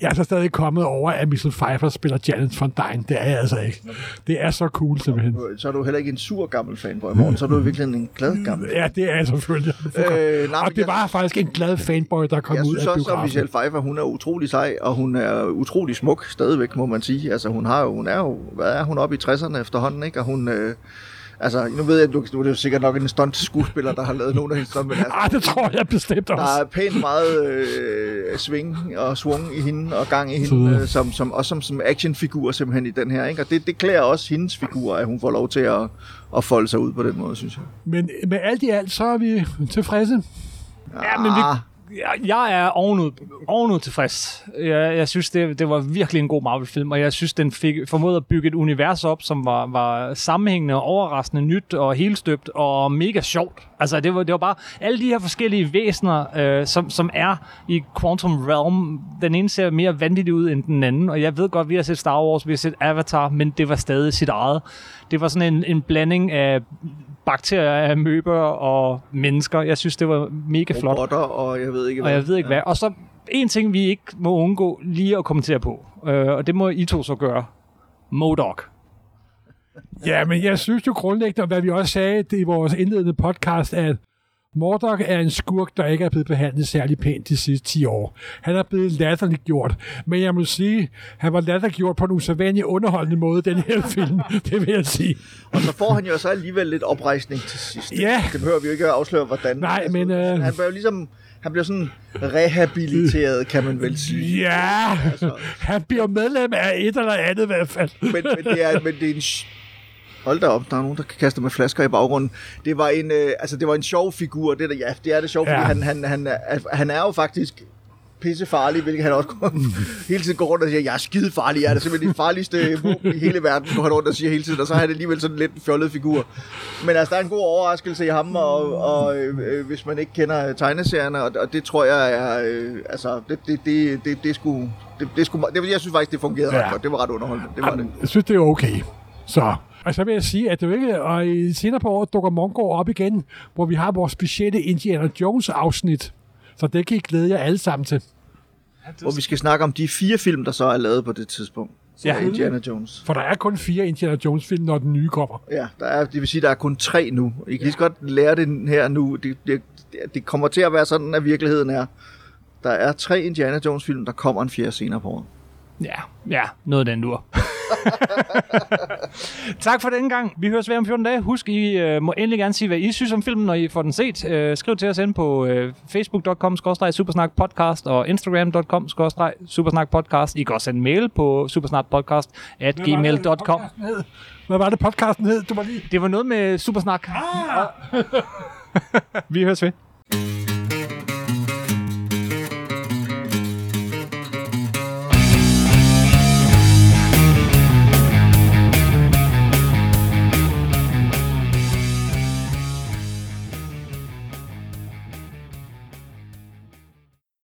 Jeg er så stadig kommet over, at Michelle Pfeiffer spiller Janet van Dyne. Det er jeg altså ikke. Det er så cool, simpelthen.
Så er du heller ikke en sur gammel fanboy, morgen, så er du i virkeligheden en glad gammel.
Ja, det er jeg selvfølgelig.
Øh, nej,
og det var faktisk en glad fanboy, der kom
Jeg
ud
synes
af
også, at
biografen.
Michelle Pfeiffer, hun er utrolig sej, og hun er utrolig smuk stadigvæk, må man sige. Altså, hun, har jo, hun er jo, hvad er hun oppe i 60'erne efterhånden, ikke? Og hun, øh, altså, nu ved jeg, du, nu er jo sikkert nok en stunt skuespiller, der har lavet nogle af hendes stunt, men altså,
Ah, det tror jeg bestemt også.
der er pænt meget øh, sving og swung i hende og gang i hende, øh, som, som, også som, som actionfigur simpelthen i den her, ikke? Og det, det klæder også hendes figur, at hun får lov til at, at folde sig ud på den måde, synes jeg.
Men med alt i alt, så er vi tilfredse.
Ja, men vi,
Ah
jeg, jeg er ovenud, ovenud tilfreds. Jeg, jeg synes, det, det var virkelig en god Marvel-film, og jeg synes, den fik formået at bygge et univers op, som var, var sammenhængende, overraskende, nyt og helstøbt og mega sjovt. Altså, det var, det var bare alle de her forskellige væsener, øh, som, som er i Quantum Realm. Den ene ser mere vanvittig ud end den anden, og jeg ved godt, vi har set Star Wars, vi har set Avatar, men det var stadig sit eget. Det var sådan en, en blanding af bakterier, amøber og mennesker. Jeg synes, det var mega flot.
Robotter, og jeg ved ikke
Og jeg ved ikke hvad. Og så en ting, vi ikke må undgå lige at kommentere på, øh, og det må I to så gøre. Modok.
Ja, men jeg synes jo grundlæggende, og hvad vi også sagde det i vores indledende podcast, at Mordok er en skurk, der ikke er blevet behandlet særlig pænt de sidste 10 år. Han er blevet latterligt gjort, men jeg må sige, han var latterligt gjort på en usædvanlig underholdende måde, den her [LAUGHS] film, det vil jeg sige.
Og så får han jo så alligevel lidt oprejsning til sidst.
Ja.
Det behøver vi jo ikke at afsløre, hvordan.
Nej, men, øh,
Han bliver jo ligesom... Han bliver sådan rehabiliteret, kan man vel sige.
Ja, han bliver medlem af et eller andet i hvert fald.
Men, men, det, er, men det er en... Hold da op, der er nogen, der kan kaste med flasker i baggrunden. Det var en, øh, altså, det var en sjov figur. Det der, ja, det er det sjovt,
Ja.
fordi han, han, han, er, han er jo faktisk pissefarlig, hvilket han også [LAUGHS] hele tiden går rundt og siger, jeg er skide farlig, jeg er det simpelthen det farligste våben i hele verden, går han rundt og siger hele tiden, og så er han alligevel sådan lidt en fjollet figur. Men altså, der er en god overraskelse i ham, og, og øh, hvis man ikke kender tegneserierne, og, og det tror jeg er, øh, altså, det, det, det, det, det, sgu, det, det, sgu, det, jeg synes faktisk, det fungerede
Ja.
ret godt. Det var ret underholdende. Det var det.
Jeg synes, det er okay. Så. Og så vil jeg sige, at det jo ikke, og i senere på året dukker Mongo op igen, hvor vi har vores specielle Indiana Jones afsnit. Så det kan I glæde jer alle sammen til.
Hvor vi skal snakke om de fire film, der så er lavet på det tidspunkt.
Ja.
Ja. Indiana Jones.
For der er kun fire Indiana Jones film, når den nye kommer.
Ja, der er, det vil sige, der er kun tre nu. I kan lige så godt lære det her nu. Det, det, det kommer til at være sådan, at virkeligheden er. Der er tre Indiana Jones film, der kommer en fjerde senere på året.
Ja, ja, noget den dur. [LAUGHS] tak for den gang. Vi høres ved om 14 dage. Husk, I øh, må endelig gerne sige, hvad I synes om filmen, når I får den set. Øh, skriv til os ind på øh, facebook.com supersnakpodcast og instagram.com supersnakpodcast. I kan også sende mail på supersnakpodcast at gmail.com.
Hvad var det, podcasten hed? Du var lige...
Det var noget med supersnak. [LAUGHS] Vi høres ved.